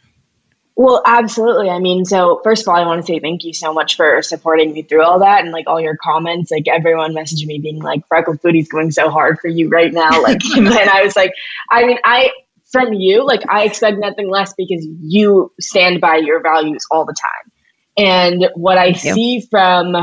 B: Well, absolutely. I mean, so first of all, I want to say thank you so much for supporting me through all that and like all your comments. Like everyone messaged me being like, Freckled Foodie's going so hard for you right now. Like, and I was like, I mean, I, from you, like, I expect nothing less because you stand by your values all the time. And what I see from,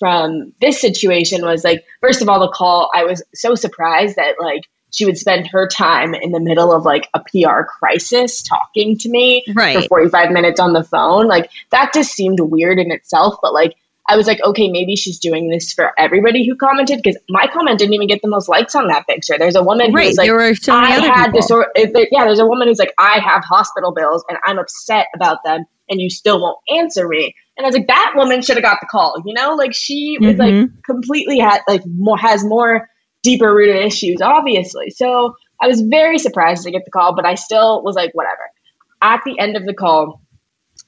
B: from this situation was like, first of all, the call, I was so surprised that like, she would spend her time in the middle of like a PR crisis talking to me for 45 minutes on the phone. Like that just seemed weird in itself. But like I was like, okay, maybe she's doing this for everybody who commented because my comment didn't even get the most likes on that picture. There's a woman who
A: Right.
B: was like,
A: there were so
B: I had
A: people.
B: this, or yeah, there's a woman who's like, I have hospital bills and I'm upset about them and you still won't answer me. And I was like, that woman should have got the call, you know, like she was like
A: mm-hmm.
B: completely had like more, has more deeper rooted issues, obviously. So I was very surprised to get the call, but I still was like, whatever. At the end of the call,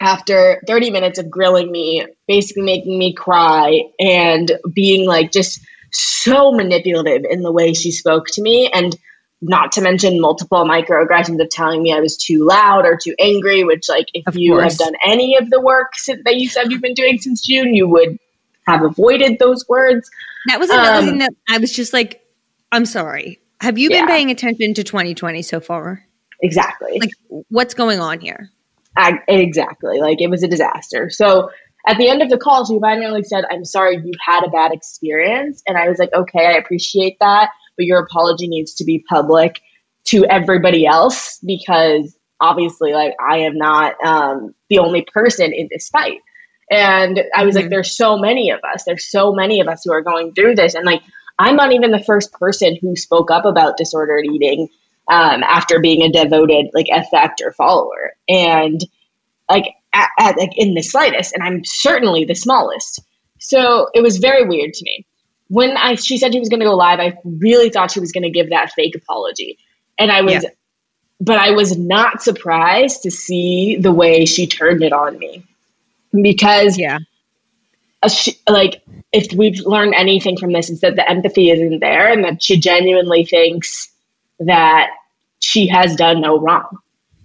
B: after 30 minutes of grilling me, basically making me cry and being like just so manipulative in the way she spoke to me and not to mention multiple microaggressions of telling me I was too loud or too angry, which like if
A: Of
B: you
A: course.
B: have done any of the work that you said you've been doing since June, you would have avoided those words.
A: That was another
B: Um,
A: thing that I was just like, I'm sorry. Have you been
B: Yeah.
A: paying attention to 2020 so far?
B: Exactly.
A: Like, what's going on here?
B: I, exactly. Like it was a disaster. So at the end of the call, she finally said, I'm sorry you had a bad experience. And I was like, okay, I appreciate that. But your apology needs to be public to everybody else because obviously, like, I am not um, the only person in this fight. And I was like,
A: Mhm.
B: there's so many of us. There's so many of us who are going through this. And like, I'm not even the first person who spoke up about disordered eating um, after being a devoted like F Factor follower. And like at, at, like in the slightest, and I'm certainly the smallest. So it was very weird to me. when I she said she was going to go live, I really thought she was going to give that fake apology, and I was, yeah. but I was not surprised to see the way she turned it on me, because
A: yeah,
B: she, like if we've learned anything from this, is that the empathy isn't there, and that she genuinely thinks that she has done no wrong,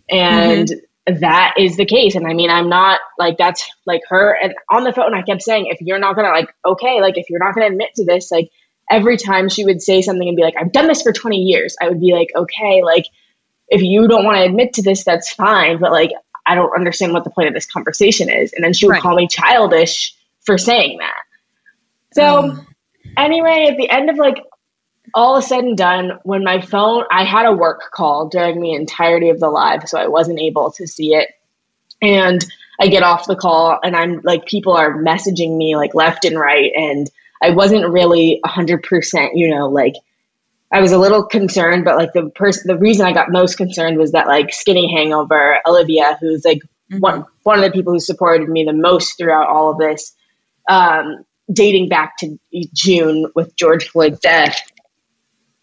B: and. Mm-hmm that is the case. And I mean, I'm not like that's like her. And on the phone, I kept saying, if you're not gonna like, okay, like if you're not gonna admit to this, like every time she would say something and be like, I've done this for 20 years, I would be like, okay, like if you don't want to admit to this, that's fine. But like, I don't understand what the point of this conversation is. And then she would right. call me childish for saying that. So, um. anyway, at the end of like all said and done, when my phone, I had a work call during the entirety of the live, so I wasn't able to see it. And I get off the call, and I'm like, people are messaging me like left and right. And I wasn't really 100%, you know, like, I was a little concerned, but like the person, the reason I got most concerned was that like Skinny Hangover, Olivia, who's like mm-hmm. one one of the people who supported me the most throughout all of this, um, dating back to June with George Floyd's death,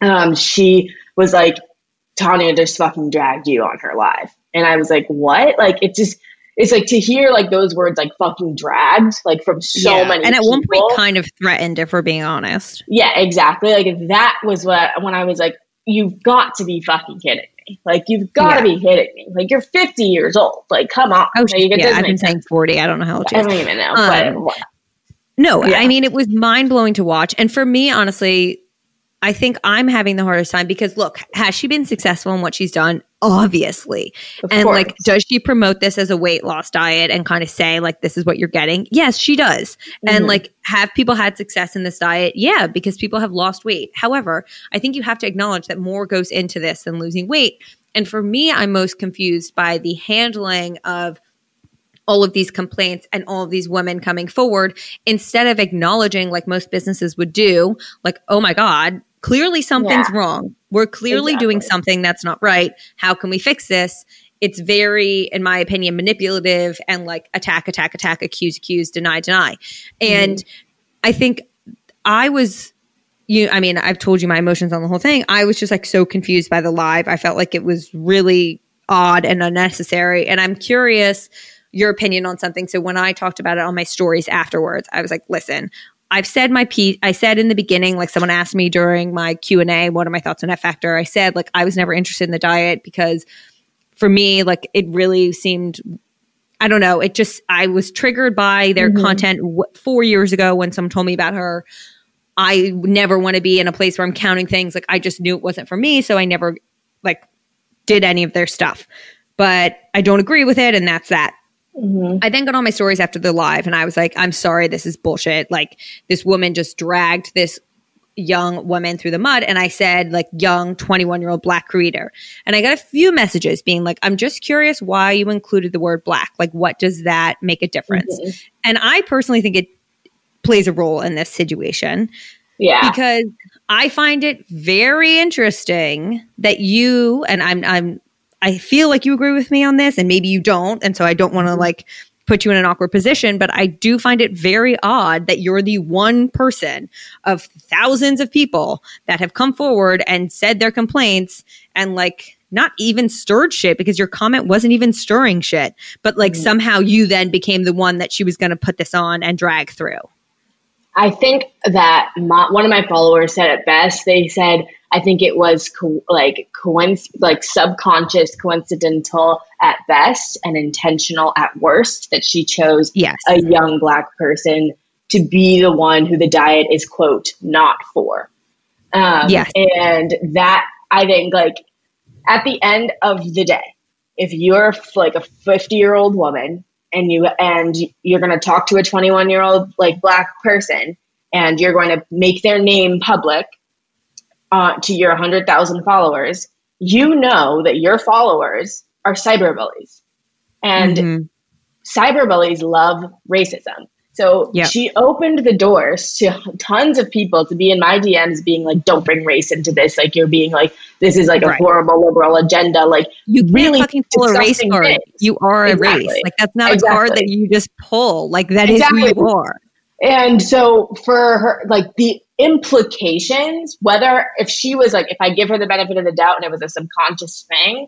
B: um, she was like, Tanya just fucking dragged you on her live. And I was like, what? Like, it just, it's like to hear like those words like fucking dragged like from so yeah. many
A: and at
B: people.
A: one point kind of threatened if we're being honest
B: yeah exactly like that was what when i was like you've got to be fucking kidding me like you've got to yeah. be kidding me like you're 50 years old like come on
A: oh, like, yeah, i've been saying 40 i don't know how old
B: i don't even know um, but
A: no yeah. i mean it was mind-blowing to watch and for me honestly I think I'm having the hardest time because look, has she been successful in what she's done? Obviously. Of and course. like, does she promote this as a weight loss diet and kind of say, like, this is what you're getting? Yes, she does. Mm-hmm. And like, have people had success in this diet? Yeah, because people have lost weight. However, I think you have to acknowledge that more goes into this than losing weight. And for me, I'm most confused by the handling of all of these complaints and all of these women coming forward instead of acknowledging like most businesses would do like oh my god Clearly, something's yeah. wrong. We're clearly exactly. doing something that's not right. How can we fix this? It's very, in my opinion, manipulative and like attack, attack, attack, accuse, accuse, deny, deny. And mm. I think I was you I mean, I've told you my emotions on the whole thing. I was just like so confused by the live. I felt like it was really odd and unnecessary. And I'm curious your opinion on something. So when I talked about it on my stories afterwards, I was like, listen, I've said my piece. I said in the beginning, like someone asked me during my Q and A, what are my thoughts on F Factor? I said like I was never interested in the diet because for me, like it really seemed. I don't know. It just I was triggered by their mm-hmm. content w- four years ago when someone told me about her. I never want to be in a place where I'm counting things. Like I just knew it wasn't for me, so I never like did any of their stuff. But I don't agree with it, and that's that. Mm-hmm. I then got on my stories after the live and I was like, I'm sorry, this is bullshit. Like, this woman just dragged this young woman through the mud. And I said, like, young 21 year old black creator. And I got a few messages being like, I'm just curious why you included the word black. Like, what does that make a difference? Mm-hmm. And I personally think it plays a role in this situation.
B: Yeah.
A: Because I find it very interesting that you, and I'm, I'm, I feel like you agree with me on this and maybe you don't. And so I don't want to mm-hmm. like put you in an awkward position, but I do find it very odd that you're the one person of thousands of people that have come forward and said their complaints and like not even stirred shit because your comment wasn't even stirring shit, but like mm-hmm. somehow you then became the one that she was going to put this on and drag through.
B: I think that my, one of my followers said it best. They said, I think it was co- like coinc- like subconscious, coincidental at best, and intentional at worst that she chose
A: yes.
B: a young black person to be the one who the diet is quote not for. Um,
A: yes,
B: and that I think like at the end of the day, if you're like a 50 year old woman and you and you're going to talk to a 21 year old like black person and you're going to make their name public uh, to your 100,000 followers, you know that your followers are cyber bullies. And mm-hmm. cyber bullies love racism. So yep. she opened the doors to tons of people to be in my DMs being like, don't bring race into this. Like, you're being like, this is like right. a horrible liberal agenda. Like,
A: you really fucking pull a race card. Things. You are a race. Like, that's not exactly. a card that you just pull. Like, that exactly. is who you are.
B: And so for her, like the implications, whether if she was like, if I give her the benefit of the doubt and it was a subconscious thing,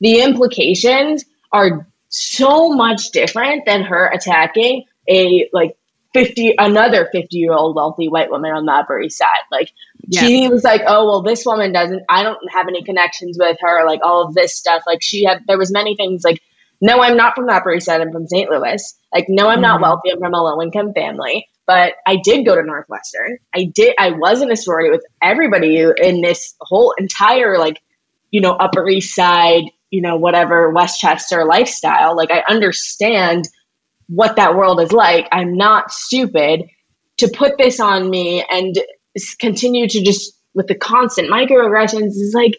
B: the implications are so much different than her attacking a like 50 another 50 year old wealthy white woman on the upper east side. Like yeah. she was like oh well this woman doesn't i don't have any connections with her like all of this stuff. Like she had there was many things like no i'm not from the upper east side i'm from st louis. Like no i'm mm-hmm. not wealthy i'm from a low income family. But i did go to northwestern. I did i was in a sorority with everybody in this whole entire like you know upper east side you know whatever westchester lifestyle. Like i understand what that world is like. I'm not stupid to put this on me and continue to just with the constant microaggressions is like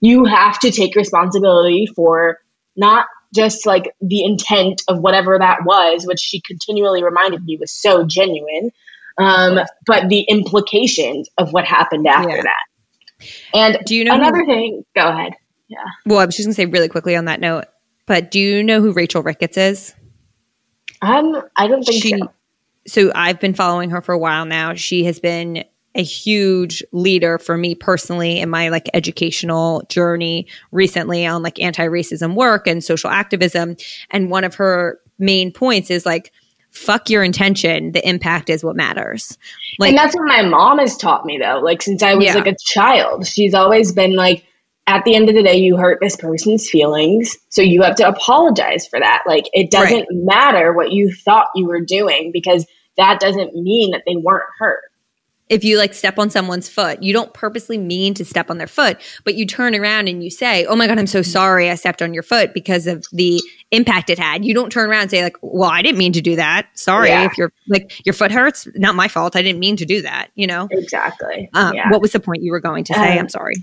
B: you have to take responsibility for not just like the intent of whatever that was, which she continually reminded me was so genuine, um, but the implications of what happened after yeah. that. And do you know another who, thing? Go ahead. Yeah.
A: Well, I was just gonna say really quickly on that note, but do you know who Rachel Ricketts is?
B: Um, I don't think
A: she,
B: so.
A: So I've been following her for a while now. She has been a huge leader for me personally in my like educational journey recently on like anti-racism work and social activism. And one of her main points is like, fuck your intention. The impact is what matters.
B: Like, and that's what my mom has taught me though. Like since I was yeah. like a child, she's always been like, at the end of the day, you hurt this person's feelings. So you have to apologize for that. Like, it doesn't right. matter what you thought you were doing because that doesn't mean that they weren't hurt.
A: If you like step on someone's foot, you don't purposely mean to step on their foot, but you turn around and you say, Oh my God, I'm so sorry I stepped on your foot because of the impact it had. You don't turn around and say, like, well, I didn't mean to do that. Sorry. Yeah. If your like your foot hurts, not my fault. I didn't mean to do that, you know?
B: Exactly.
A: Um, yeah. What was the point you were going to say? Um, I'm sorry.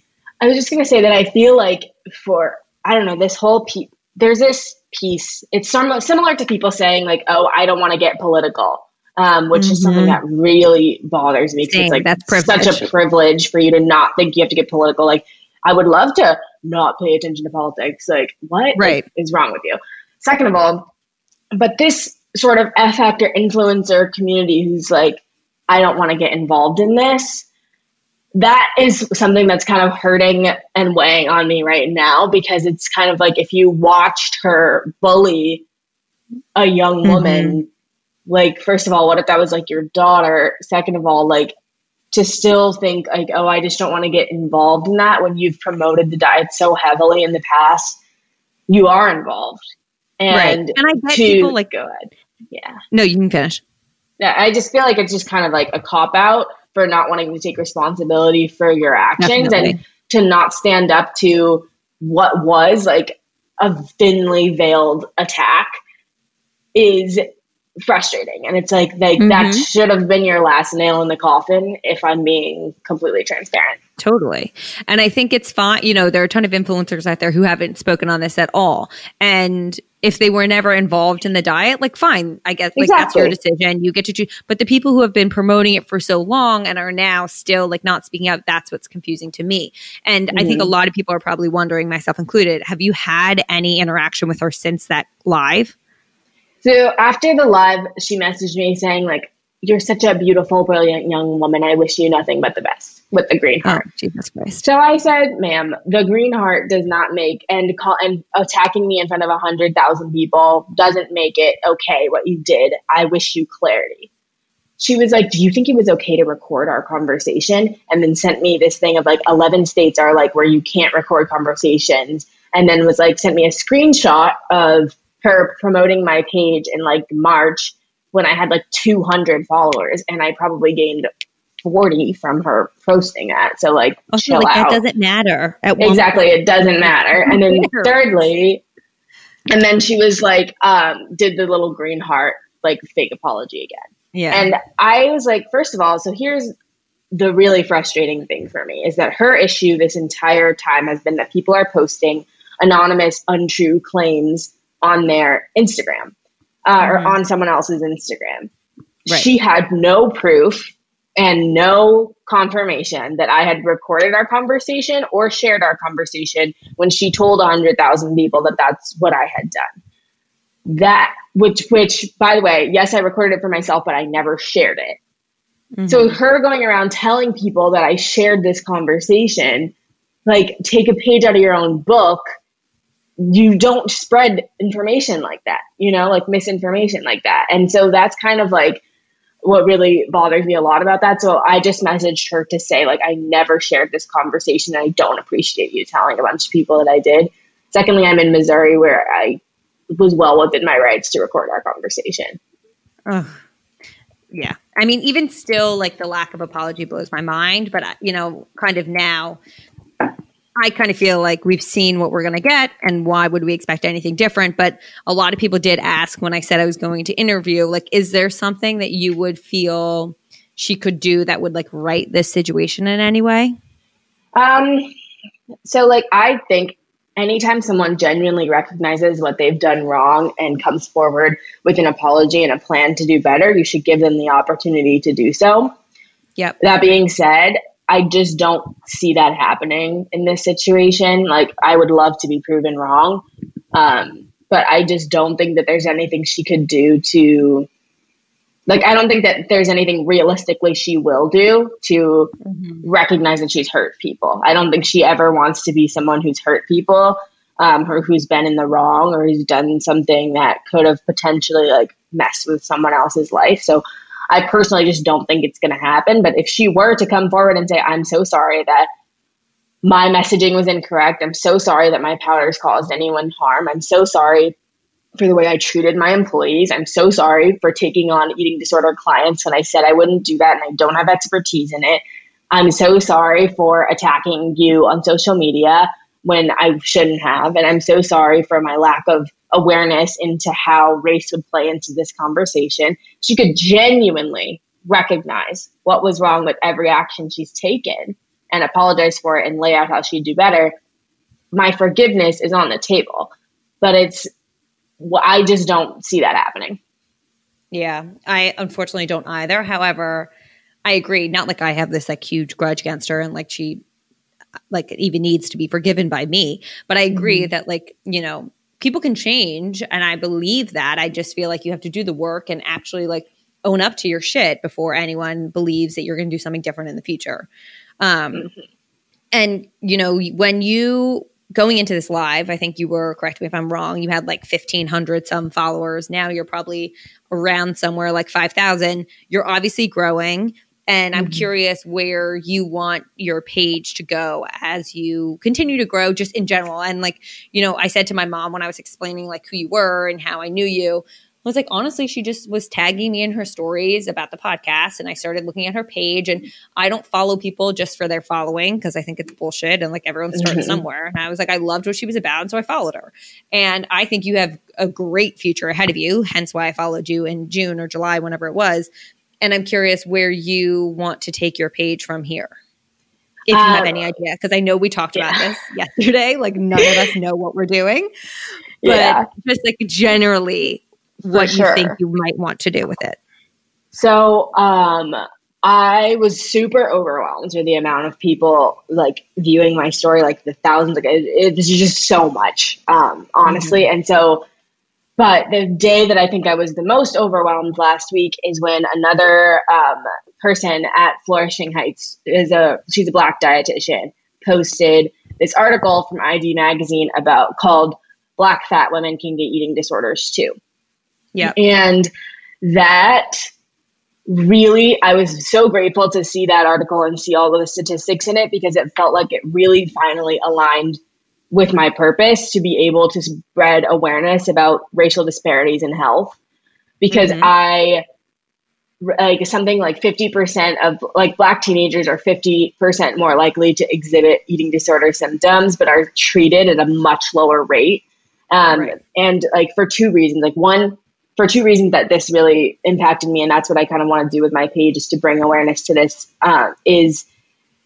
B: I was just going to say that I feel like for, I don't know, this whole piece, there's this piece, it's some, similar to people saying, like, oh, I don't want to get political. Um, which mm-hmm. is something mm-hmm. that really bothers me because it's like that's privilege. such a privilege for you to not think you have to get political. Like, I would love to not pay attention to politics. Like, what
A: right.
B: is wrong with you? Second of all, but this sort of F factor influencer community who's like, I don't want to get involved in this that is something that's kind of hurting and weighing on me right now because it's kind of like if you watched her bully a young mm-hmm. woman, mm-hmm. like, first of all, what if that was like your daughter? Second of all, like, to still think like, oh, I just don't want to get involved in that when you've promoted the diet so heavily in the past, you are involved. And, right. and I bet to, people like, go ahead. Yeah.
A: No, you can finish.
B: Yeah. I just feel like it's just kind of like a cop out for not wanting to take responsibility for your actions Definitely. and to not stand up to what was like a thinly veiled attack is frustrating and it's like like mm-hmm. that should have been your last nail in the coffin if i'm being completely transparent
A: totally and i think it's fine you know there are a ton of influencers out there who haven't spoken on this at all and if they were never involved in the diet like fine i guess like exactly. that's your decision you get to choose but the people who have been promoting it for so long and are now still like not speaking out that's what's confusing to me and mm-hmm. i think a mm-hmm. lot of people are probably wondering myself included have you had any interaction with her since that live
B: so after the live, she messaged me saying, like, you're such a beautiful, brilliant young woman. I wish you nothing but the best with the green heart. Oh,
A: Jesus Christ.
B: So I said, ma'am, the green heart does not make and call and attacking me in front of a hundred thousand people doesn't make it okay what you did. I wish you clarity. She was like, Do you think it was okay to record our conversation? And then sent me this thing of like 11 states are like where you can't record conversations. And then was like, sent me a screenshot of her promoting my page in like March when I had like 200 followers and I probably gained 40 from her posting that. So like,
A: oh, chill like out. That doesn't matter.
B: exactly. Point. Exactly, it doesn't matter. And then thirdly, and then she was like, um, did the little green heart, like fake apology again.
A: Yeah.
B: And I was like, first of all, so here's the really frustrating thing for me is that her issue this entire time has been that people are posting anonymous, untrue claims on their Instagram uh, mm-hmm. or on someone else's Instagram. Right. She had no proof and no confirmation that I had recorded our conversation or shared our conversation when she told 100,000 people that that's what I had done. that which which by the way, yes, I recorded it for myself, but I never shared it. Mm-hmm. So her going around telling people that I shared this conversation, like take a page out of your own book. You don't spread information like that, you know, like misinformation like that. And so that's kind of like what really bothers me a lot about that. So I just messaged her to say, like, I never shared this conversation. And I don't appreciate you telling a bunch of people that I did. Secondly, I'm in Missouri where I was well within my rights to record our conversation.
A: Ugh. Yeah. I mean, even still, like the lack of apology blows my mind. But, uh, you know, kind of now, I kind of feel like we've seen what we're going to get, and why would we expect anything different? But a lot of people did ask when I said I was going to interview, like, is there something that you would feel she could do that would like right this situation in any way?
B: Um, so like I think anytime someone genuinely recognizes what they've done wrong and comes forward with an apology and a plan to do better, you should give them the opportunity to do so.
A: Yep.
B: That being said, I just don't see that happening in this situation. Like, I would love to be proven wrong. Um, but I just don't think that there's anything she could do to, like, I don't think that there's anything realistically she will do to mm-hmm. recognize that she's hurt people. I don't think she ever wants to be someone who's hurt people um, or who's been in the wrong or who's done something that could have potentially, like, messed with someone else's life. So I personally just don't think it's going to happen. But if she were to come forward and say, I'm so sorry that my messaging was incorrect, I'm so sorry that my powders caused anyone harm, I'm so sorry for the way I treated my employees, I'm so sorry for taking on eating disorder clients when I said I wouldn't do that and I don't have expertise in it. I'm so sorry for attacking you on social media when I shouldn't have. And I'm so sorry for my lack of awareness into how race would play into this conversation. She could genuinely recognize what was wrong with every action she's taken and apologize for it and lay out how she'd do better. My forgiveness is on the table, but it's, I just don't see that happening.
A: Yeah, I unfortunately don't either. However, I agree. Not like I have this like huge grudge against her and like she like even needs to be forgiven by me. But I agree mm-hmm. that like, you know, people can change and I believe that. I just feel like you have to do the work and actually like own up to your shit before anyone believes that you're going to do something different in the future. Um, mm-hmm. And, you know, when you going into this live, I think you were, correct me if I'm wrong, you had like 1,500 some followers. Now you're probably around somewhere like 5,000. You're obviously growing. And I'm mm-hmm. curious where you want your page to go as you continue to grow, just in general. And like, you know, I said to my mom when I was explaining like who you were and how I knew you, I was like, honestly, she just was tagging me in her stories about the podcast. And I started looking at her page. And I don't follow people just for their following because I think it's bullshit and like everyone starts mm-hmm. somewhere. And I was like, I loved what she was about. And so I followed her. And I think you have a great future ahead of you. Hence why I followed you in June or July, whenever it was. And I'm curious where you want to take your page from here. If you um, have any idea, because I know we talked yeah. about this yesterday. Like none of us know what we're doing, but yeah. just like generally, what sure. you think you might want to do with it.
B: So, um, I was super overwhelmed with the amount of people like viewing my story, like the thousands. Like it, it was just so much, um, honestly. Mm-hmm. And so but the day that I think I was the most overwhelmed last week is when another um, person at Flourishing Heights is a she's a black dietitian posted this article from i-D magazine about called "Black Fat Women Can Get Eating Disorders Too."
A: Yeah,
B: and that really I was so grateful to see that article and see all of the statistics in it because it felt like it really finally aligned with my purpose to be able to spread awareness about racial disparities in health because mm-hmm. I like something like 50% of like black teenagers are 50% more likely to exhibit eating disorder symptoms but are treated at a much lower rate um, right. and like for two reasons like one for two reasons that this really impacted me and that's what i kind of want to do with my page is to bring awareness to this uh, is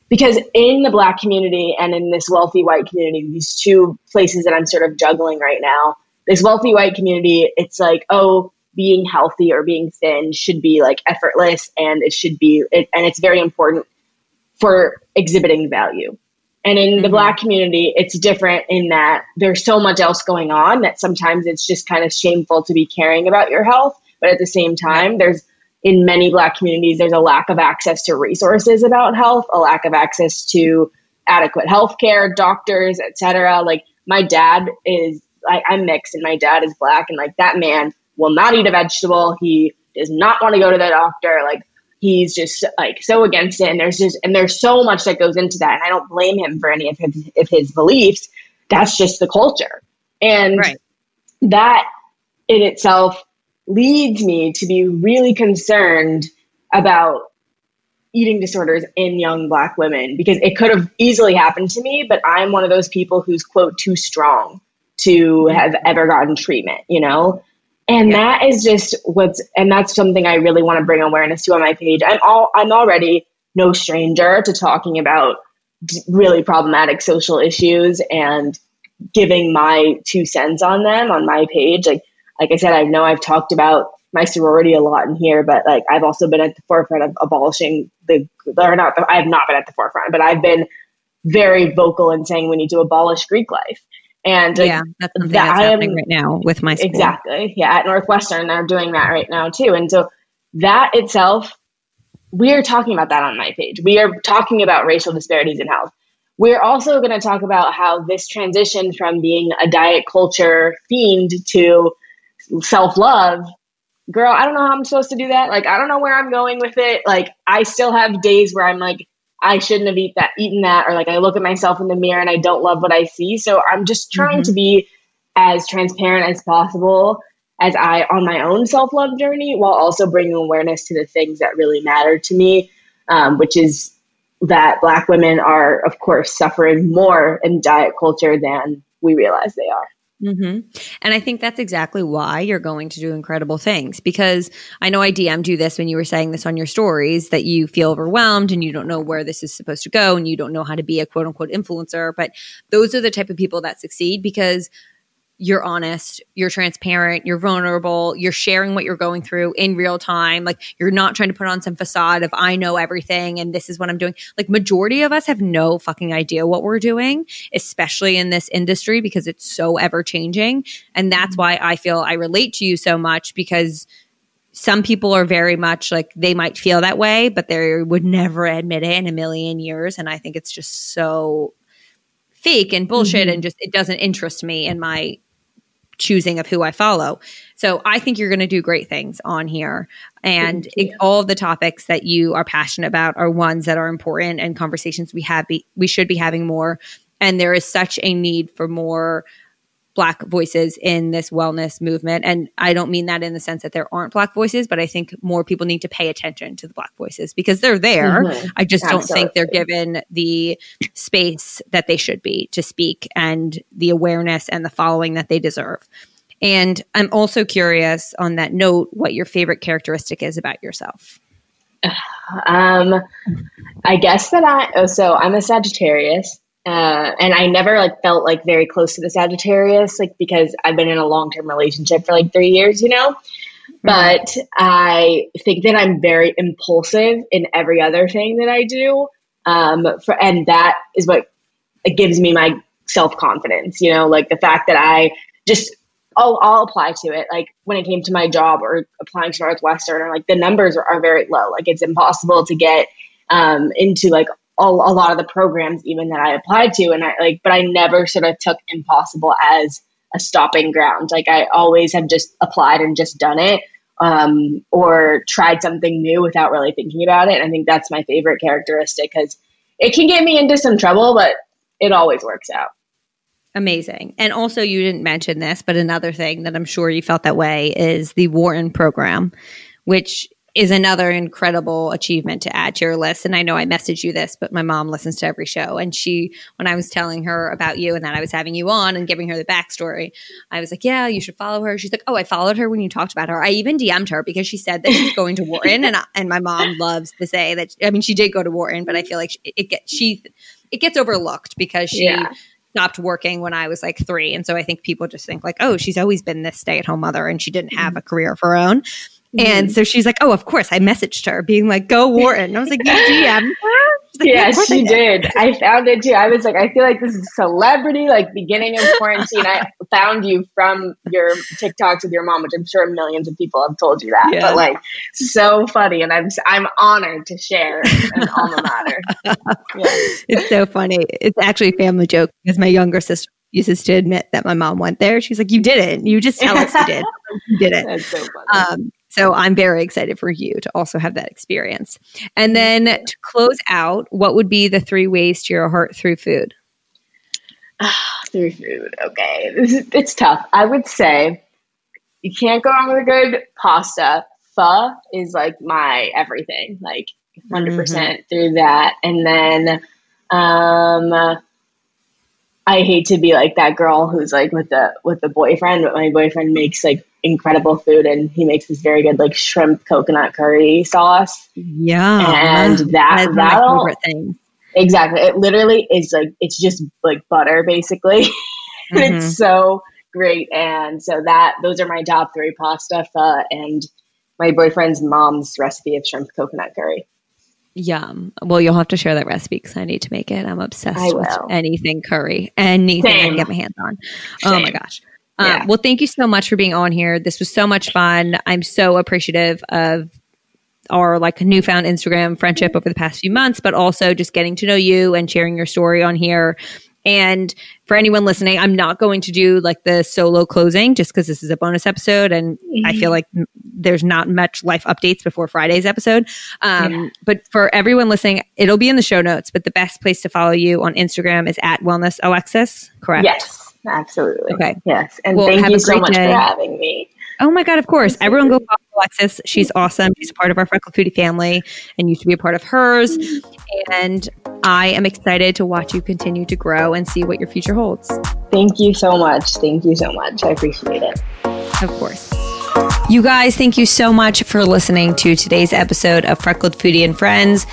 B: because in the black community and in this wealthy white community these two places that i'm sort of juggling right now this wealthy white community it's like oh being healthy or being thin should be like effortless and it should be it, and it's very important for exhibiting value And in mm-hmm. the black community, it's different in that there's so much else going on that sometimes it's just kind of shameful to be caring about your health. But at the same time, there's in many black communities, there's a lack of access to resources about health, a lack of access to adequate health care, doctors, etc. Like my dad is I, I'm mixed and my dad is black and like that man will not eat a vegetable. He does not want to go to the doctor. Like he's just like so against it and there's just and there's so much that goes into that and i don't blame him for any of his, of his beliefs that's just the culture and right. that in itself leads me to be really concerned about eating disorders in young black women because it could have easily happened to me but i'm one of those people who's quote too strong to have ever gotten treatment you know and yeah. that is just what's and that's something i really want to bring awareness to on my page i'm all i'm already no stranger to talking about really problematic social issues and giving my two cents on them on my page like like i said i know i've talked about my sorority a lot in here but like i've also been at the forefront of abolishing the or not i have not been at the forefront but i've been very vocal in saying we need to abolish greek life and
A: yeah, that's something that that's happening am, right now with my school.
B: Exactly. Yeah, at Northwestern, they're doing that right now too. And so that itself, we are talking about that on my page. We are talking about racial disparities in health. We're also going to talk about how this transition from being a diet culture fiend to self love. Girl, I don't know how I'm supposed to do that. Like, I don't know where I'm going with it. Like, I still have days where I'm like, I shouldn't have eat that, eaten that, or like I look at myself in the mirror and I don't love what I see. So I'm just trying mm-hmm. to be as transparent as possible as I on my own self love journey, while also bringing awareness to the things that really matter to me, um, which is that Black women are, of course, suffering more in diet culture than we realize they are.
A: Mm-hmm. And I think that's exactly why you're going to do incredible things because I know I DM'd you this when you were saying this on your stories that you feel overwhelmed and you don't know where this is supposed to go and you don't know how to be a quote unquote influencer. But those are the type of people that succeed because you're honest, you're transparent, you're vulnerable, you're sharing what you're going through in real time. Like you're not trying to put on some facade of I know everything and this is what I'm doing. Like majority of us have no fucking idea what we're doing, especially in this industry because it's so ever changing. And that's mm-hmm. why I feel I relate to you so much because some people are very much like they might feel that way, but they would never admit it in a million years. And I think it's just so fake and bullshit mm-hmm. and just it doesn't interest me in my choosing of who I follow. So I think you're going to do great things on here. And it, all of the topics that you are passionate about are ones that are important and conversations we have be, we should be having more. And there is such a need for more black voices in this wellness movement. And i don't mean that in the sense that there aren't black voices but i think more people need to pay attention to the black voices because they're there. Mm-hmm. i just Absolutely. don't think they're given the space that they should be to speak and the awareness and the following that they deserve. And i'm also curious on that note what your favorite characteristic is about yourself.
B: Um i guess that i oh, so i'm a sagittarius uh, and I never like felt like very close to the Sagittarius, like because I've been in a long term relationship for like three years, you know. But I think that I'm very impulsive in every other thing that I do, um, for, and that is what it gives me my self confidence. You know, like the fact that I just I'll, I'll apply to it. Like when it came to my job or applying to Northwestern, or like the numbers are, are very low. Like it's impossible to get um, into like a, a lot of the programs even that I applied to and I like but I never sort of took impossible as a stopping ground. Like I always have just applied and just done it um, or tried something new without really thinking about it. And I think that's my favorite characteristic because it can get me into some trouble but it always works out.
A: Amazing. And also, you didn't mention this, but another thing that I'm sure you felt that way is the Wharton program, which is another incredible achievement to add to your list. And I know I messaged you this, but my mom listens to every show. And she, when I was telling her about you and that I was having you on and giving her the backstory, I was like, yeah, you should follow her. She's like, oh, I followed her when you talked about her. I even DM'd her because she said that she's going to Wharton. And, and my mom loves to say that, I mean, she did go to Wharton, but I feel like it, it gets, she, it gets overlooked because she, yeah stopped working when I was like three. And so I think people just think like, oh, she's always been this stay at home mother and she didn't have mm-hmm. a career of her own. And mm-hmm. so she's like, "Oh, of course." I messaged her, being like, "Go Wharton." I was like, "You DM her?"
B: Like, yes, you did. I found it too. I was like, I feel like this is celebrity, like beginning of quarantine. I found you from your TikToks with your mom, which I'm sure millions of people have told you that. Yeah. But like, so funny, and I'm I'm honored to share an alma mater.
A: Yeah. It's so funny. It's actually a family joke because my younger sister uses to admit that my mom went there. She's like, "You didn't. You just tell us you did. You did it." That's so funny. Um, so I'm very excited for you to also have that experience. And then to close out, what would be the three ways to your heart through food?
B: through food. Okay, this is, it's tough. I would say you can't go wrong with a good pasta. Pho is like my everything. Like 100% mm-hmm. through that, and then um I hate to be like that girl who's like with the with the boyfriend, but my boyfriend makes like incredible food and he makes this very good like shrimp coconut curry sauce.
A: Yeah.
B: And that that my favorite thing. Exactly. It literally is like it's just like butter basically. mm-hmm. It's so great. And so that those are my top three pasta, pho, and my boyfriend's mom's recipe of shrimp coconut curry.
A: Yum. Well, you'll have to share that recipe because I need to make it. I'm obsessed with anything curry, anything Same. I can get my hands on. Same. Oh my gosh. Um, well, thank you so much for being on here. This was so much fun. I'm so appreciative of our like newfound Instagram friendship over the past few months, but also just getting to know you and sharing your story on here. And for anyone listening, I'm not going to do like the solo closing just because this is a bonus episode and mm-hmm. I feel like there's not much life updates before Friday's episode. Um, yeah. But for everyone listening, it'll be in the show notes. But the best place to follow you on Instagram is at Wellness Alexis, correct?
B: Yes, absolutely. Okay. Yes. And well, thank you so much day. for having me.
A: Oh my God, of course. Everyone go follow Alexis. She's awesome. She's a part of our Freckled Foodie family and used to be a part of hers. And I am excited to watch you continue to grow and see what your future holds.
B: Thank you so much. Thank you so much. I appreciate it.
A: Of course. You guys, thank you so much for listening to today's episode of Freckled Foodie and Friends.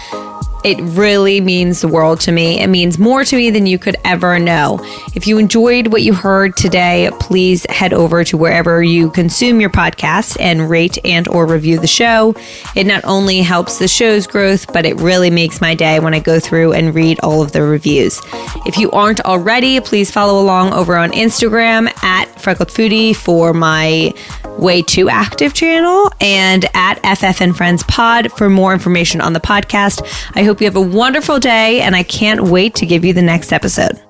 A: It really means the world to me. It means more to me than you could ever know. If you enjoyed what you heard today, please head over to wherever you consume your podcast and rate and or review the show. It not only helps the show's growth, but it really makes my day when I go through and read all of the reviews. If you aren't already, please follow along over on Instagram at Freckled Foodie for my way too active channel and at FF and Friends Pod for more information on the podcast. I hope you have a wonderful day and I can't wait to give you the next episode.